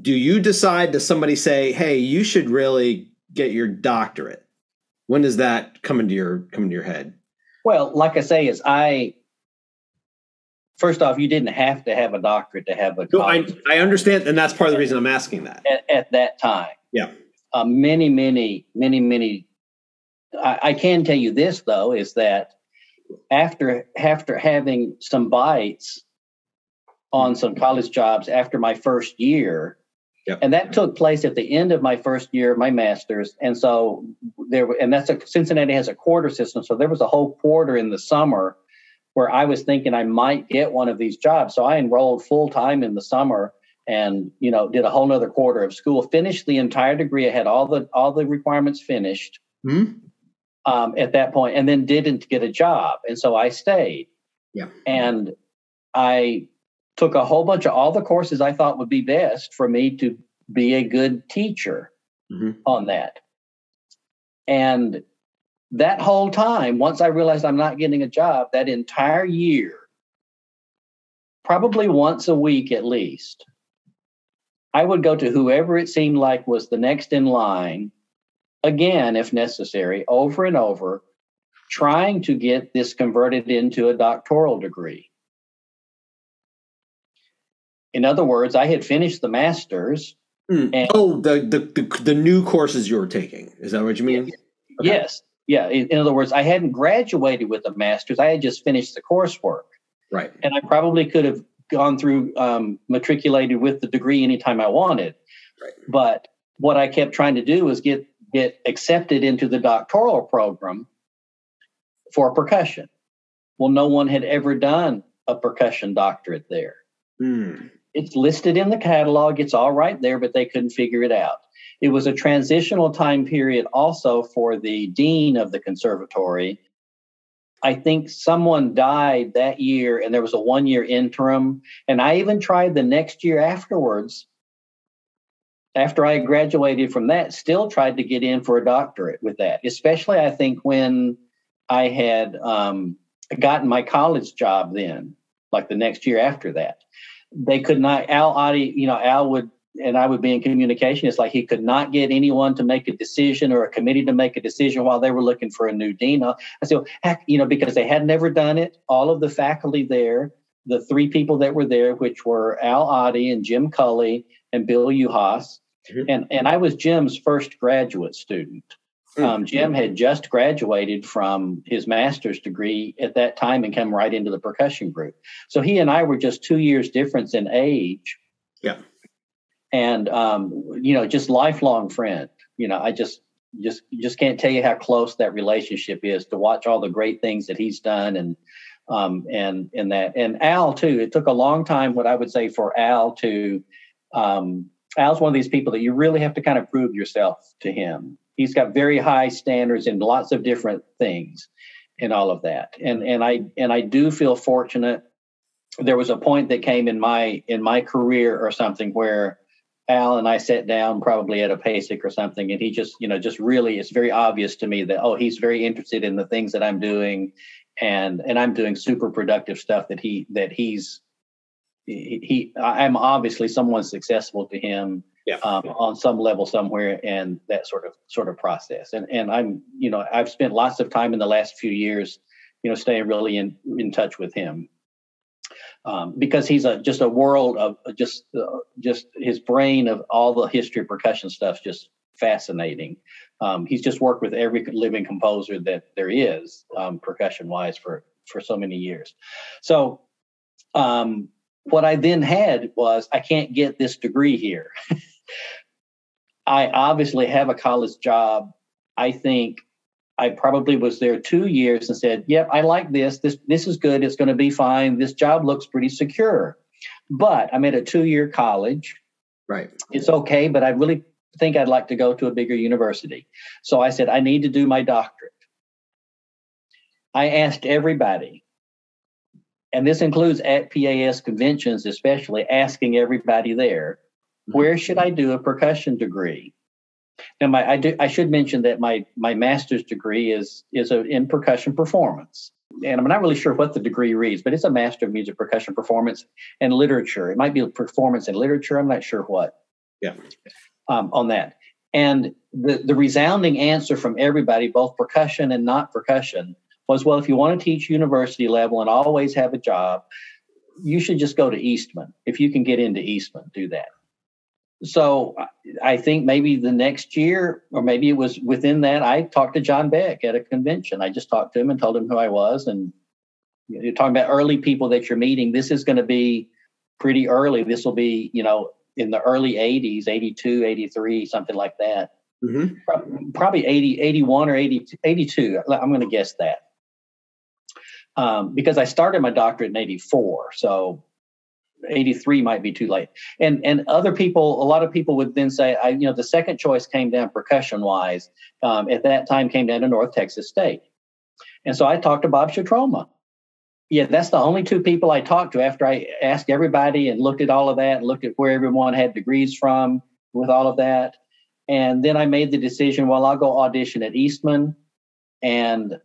do you decide to somebody say, "Hey, you should really get your doctorate"? When does that come into your come into your head? Well, like I say, is I first off, you didn't have to have a doctorate to have a. No, I I understand, and that's part of the reason I'm asking that. At, at that time, yeah, uh, many, many, many, many. I, I can tell you this though is that after after having some bites on some college jobs after my first year. Yep. And that took place at the end of my first year my master's. And so there, and that's a Cincinnati has a quarter system. So there was a whole quarter in the summer where I was thinking I might get one of these jobs. So I enrolled full time in the summer and, you know, did a whole nother quarter of school, finished the entire degree. I had all the, all the requirements finished mm-hmm. um, at that point and then didn't get a job. And so I stayed. Yeah. And I took a whole bunch of all the courses I thought would be best for me to be a good teacher mm-hmm. on that. And that whole time, once I realized I'm not getting a job, that entire year, probably once a week at least, I would go to whoever it seemed like was the next in line, again, if necessary, over and over, trying to get this converted into a doctoral degree. In other words, I had finished the master's. Mm. And, oh, the, the, the the new courses you were taking. Is that what you mean? Okay. Yes. Yeah. In, in, other words, I hadn't graduated with a master's. I had just finished the coursework. Right. And I probably could have gone through um, matriculated with the degree anytime I wanted. Right. But what I kept trying to do was get get accepted into the doctoral program for percussion. Well, no one had ever done a percussion doctorate there. Mm. It's listed in the catalog, it's all right there, but they couldn't figure it out. It was a transitional time period also for the dean of the conservatory. I think someone died that year and there was a one year interim. And I even tried the next year afterwards, after I graduated from that, still tried to get in for a doctorate with that, especially I think when I had um, gotten my college job then, like the next year after that. They could not al Otte, you know al would and i would be in communication. It's like he could not get anyone to make a decision or a committee to make a decision while they were looking for a new dean. I said heck you know because they had never done it. All of the faculty there the three people that were there which were al Otte and jim culley and bill youhass mm-hmm. and and i was jim's first graduate student um, Jim had just graduated from his master's degree at that time and come right into the percussion group. So he and I were just two years difference in age. Yeah. And um, you know, just lifelong friend. You know, I just just just can't tell you how close that relationship is to watch all the great things that he's done and um, and and that and Al too. It took a long time, what I would say, for Al to um, Al's one of these people that you really have to kind of prove yourself to him he's got very high standards in lots of different things and all of that. And and i and i do feel fortunate. There was a point that came in my in my career or something where al and i sat down probably at a PASIC or something and he just you know just really it's very obvious to me that oh he's very interested in the things that i'm doing and and i'm doing super productive stuff that he that he's he, he i'm obviously someone successful to him yeah. Um, on some level somewhere and that sort of sort of process and and i'm you know i've spent lots of time in the last few years you know staying really in in touch with him um, because he's a just a world of just uh, just his brain of all the history of percussion stuff just fascinating um, he's just worked with every living composer that there is um, percussion wise for for so many years so um, what I then had was I can't get this degree here. I obviously have a college job. I think I probably was there two years and said, "Yep, I like this. This this is good. It's going to be fine. This job looks pretty secure." But I'm at a two-year college. Right. It's okay, but I really think I'd like to go to a bigger university. So I said, I need to do my doctorate. I asked everybody, and this includes at PAS conventions, especially asking everybody there, where should I do a percussion degree? Now, my I do I should mention that my my master's degree is is a, in percussion performance, and I'm not really sure what the degree reads, but it's a master of music percussion performance and literature. It might be performance and literature. I'm not sure what. Yeah. Um, on that, and the the resounding answer from everybody, both percussion and not percussion, was, well, if you want to teach university level and always have a job, you should just go to Eastman. If you can get into Eastman, do that. So I think maybe the next year, or maybe it was within that, I talked to John Beck at a convention. I just talked to him and told him who I was. And you're talking about early people that you're meeting. This is going to be pretty early. This will be, you know, in the early 80s, 82, 83, something like that. Mm-hmm. Probably 80, 81 or 80, 82. I'm going to guess that. Um, because I started my doctorate in 84. So 83 might be too late. And and other people, a lot of people would then say, I, you know, the second choice came down percussion wise. Um, at that time, came down to North Texas State. And so I talked to Bob Schietroma. Yeah, that's the only two people I talked to after I asked everybody and looked at all of that and looked at where everyone had degrees from with all of that. And then I made the decision, well, I'll go audition at Eastman and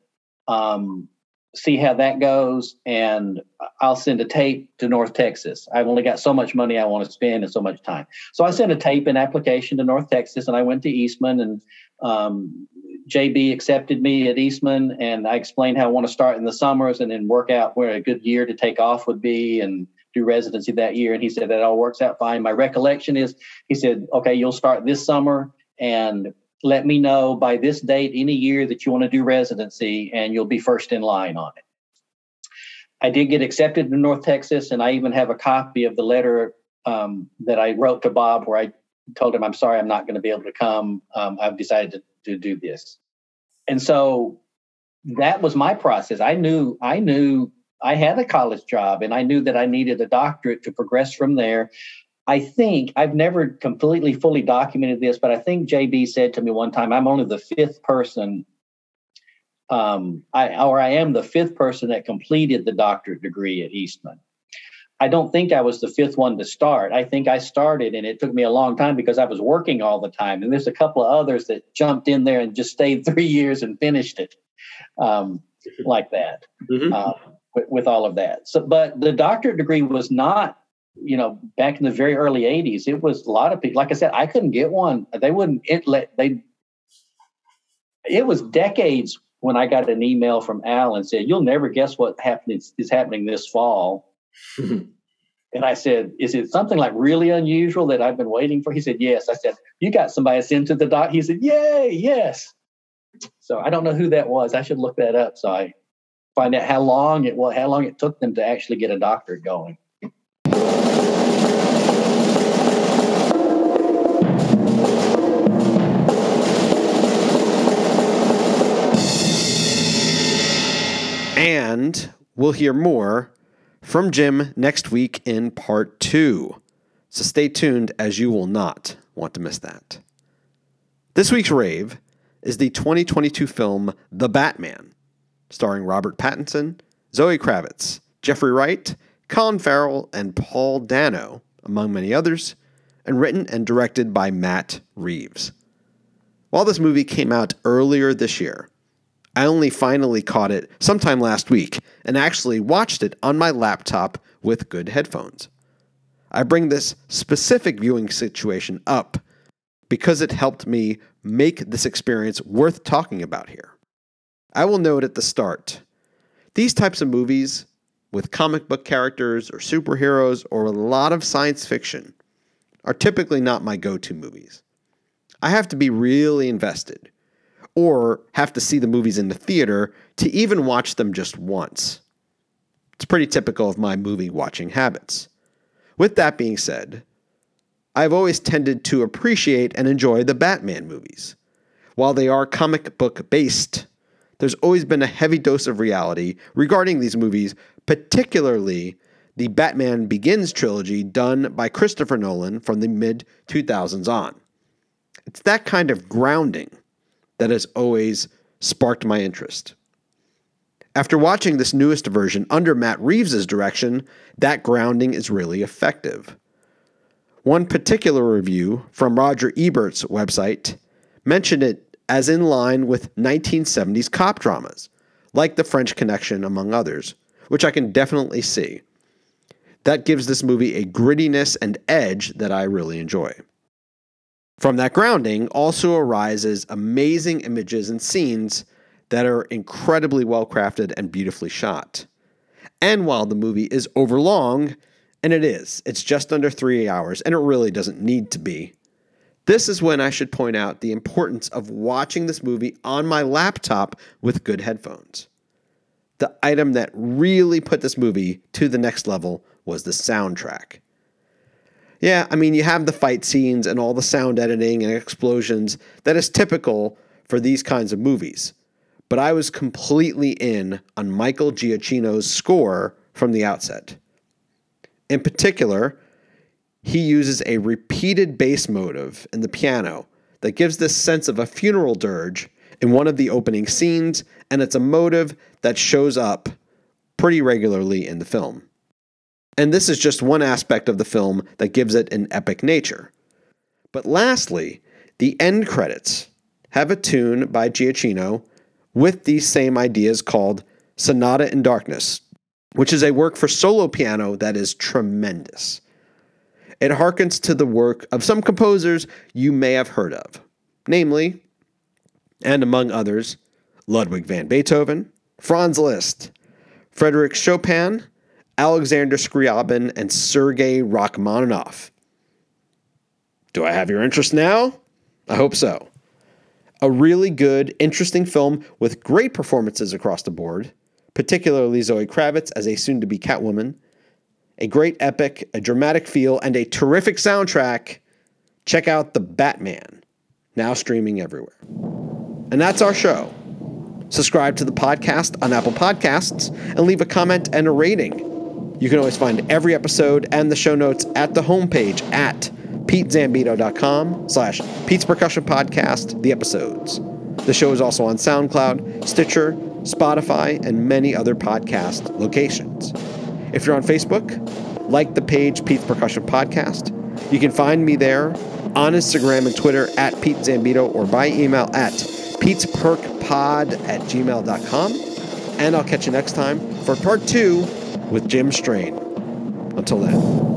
um, see how that goes. And I'll send a tape to North Texas. I've only got so much money I want to spend and so much time. So I sent a tape and application to North Texas and I went to Eastman and um, JB accepted me at Eastman and I explained how I want to start in the summers and then work out where a good year to take off would be and do residency that year. And he said that all works out fine. My recollection is he said, okay, you'll start this summer and let me know by this date any year that you want to do residency and you'll be first in line on it. I did get accepted to North Texas, and I even have a copy of the letter um, that I wrote to Bob where I told him, I'm sorry, I'm not going to be able to come. Um, I've decided to, to do this. And so that was my process. I knew, I knew I had a college job and I knew that I needed a doctorate to progress from there. I think I've never completely fully documented this, but I think JB said to me one time, I'm only the fifth person, um, I, or I am the fifth person that completed the doctorate degree at Eastman. I don't think I was the fifth one to start. I think I started and it took me a long time because I was working all the time. And there's a couple of others that jumped in there and just stayed three years and finished it um, like that mm-hmm. uh, with, with all of that. So, but the doctorate degree was not you know, back in the very early 80s, it was a lot of people. Like I said, I couldn't get one. They wouldn't it let they it was decades when I got an email from Al and said, You'll never guess what happening is happening this fall. and I said, Is it something like really unusual that I've been waiting for? He said, Yes. I said, You got somebody sent to the doc. He said, Yay, yes. So I don't know who that was. I should look that up so I find out how long it well, how long it took them to actually get a doctor going. And we'll hear more from Jim next week in part two. So stay tuned as you will not want to miss that. This week's rave is the 2022 film The Batman, starring Robert Pattinson, Zoe Kravitz, Jeffrey Wright, Colin Farrell, and Paul Dano, among many others, and written and directed by Matt Reeves. While this movie came out earlier this year, I only finally caught it sometime last week and actually watched it on my laptop with good headphones. I bring this specific viewing situation up because it helped me make this experience worth talking about here. I will note at the start these types of movies with comic book characters or superheroes or a lot of science fiction are typically not my go to movies. I have to be really invested or have to see the movies in the theater to even watch them just once. It's pretty typical of my movie watching habits. With that being said, I've always tended to appreciate and enjoy the Batman movies. While they are comic book based, there's always been a heavy dose of reality regarding these movies, particularly the Batman Begins trilogy done by Christopher Nolan from the mid 2000s on. It's that kind of grounding that has always sparked my interest. After watching this newest version under Matt Reeves' direction, that grounding is really effective. One particular review from Roger Ebert's website mentioned it as in line with 1970s cop dramas, like The French Connection, among others, which I can definitely see. That gives this movie a grittiness and edge that I really enjoy. From that grounding also arises amazing images and scenes that are incredibly well crafted and beautifully shot. And while the movie is overlong, and it is, it's just under three hours, and it really doesn't need to be. This is when I should point out the importance of watching this movie on my laptop with good headphones. The item that really put this movie to the next level was the soundtrack. Yeah, I mean, you have the fight scenes and all the sound editing and explosions that is typical for these kinds of movies. But I was completely in on Michael Giacchino's score from the outset. In particular, he uses a repeated bass motive in the piano that gives this sense of a funeral dirge in one of the opening scenes, and it's a motive that shows up pretty regularly in the film. And this is just one aspect of the film that gives it an epic nature. But lastly, the end credits have a tune by Giacchino with these same ideas called Sonata in Darkness, which is a work for solo piano that is tremendous. It harkens to the work of some composers you may have heard of, namely, and among others, Ludwig van Beethoven, Franz Liszt, Frederick Chopin, Alexander Scriabin, and Sergei Rachmaninoff. Do I have your interest now? I hope so. A really good, interesting film with great performances across the board, particularly Zoe Kravitz as a soon to be Catwoman, a great epic, a dramatic feel, and a terrific soundtrack. Check out The Batman, now streaming everywhere. And that's our show. Subscribe to the podcast on Apple Podcasts and leave a comment and a rating. You can always find every episode and the show notes at the homepage at petezambito.com slash Pete's Percussion Podcast, the episodes. The show is also on SoundCloud, Stitcher, Spotify, and many other podcast locations. If you're on Facebook, like the page Pete's Percussion Podcast. You can find me there on Instagram and Twitter at Pete Zambito or by email at petesperkpod at gmail.com. And I'll catch you next time for part two with Jim Strain. Until then.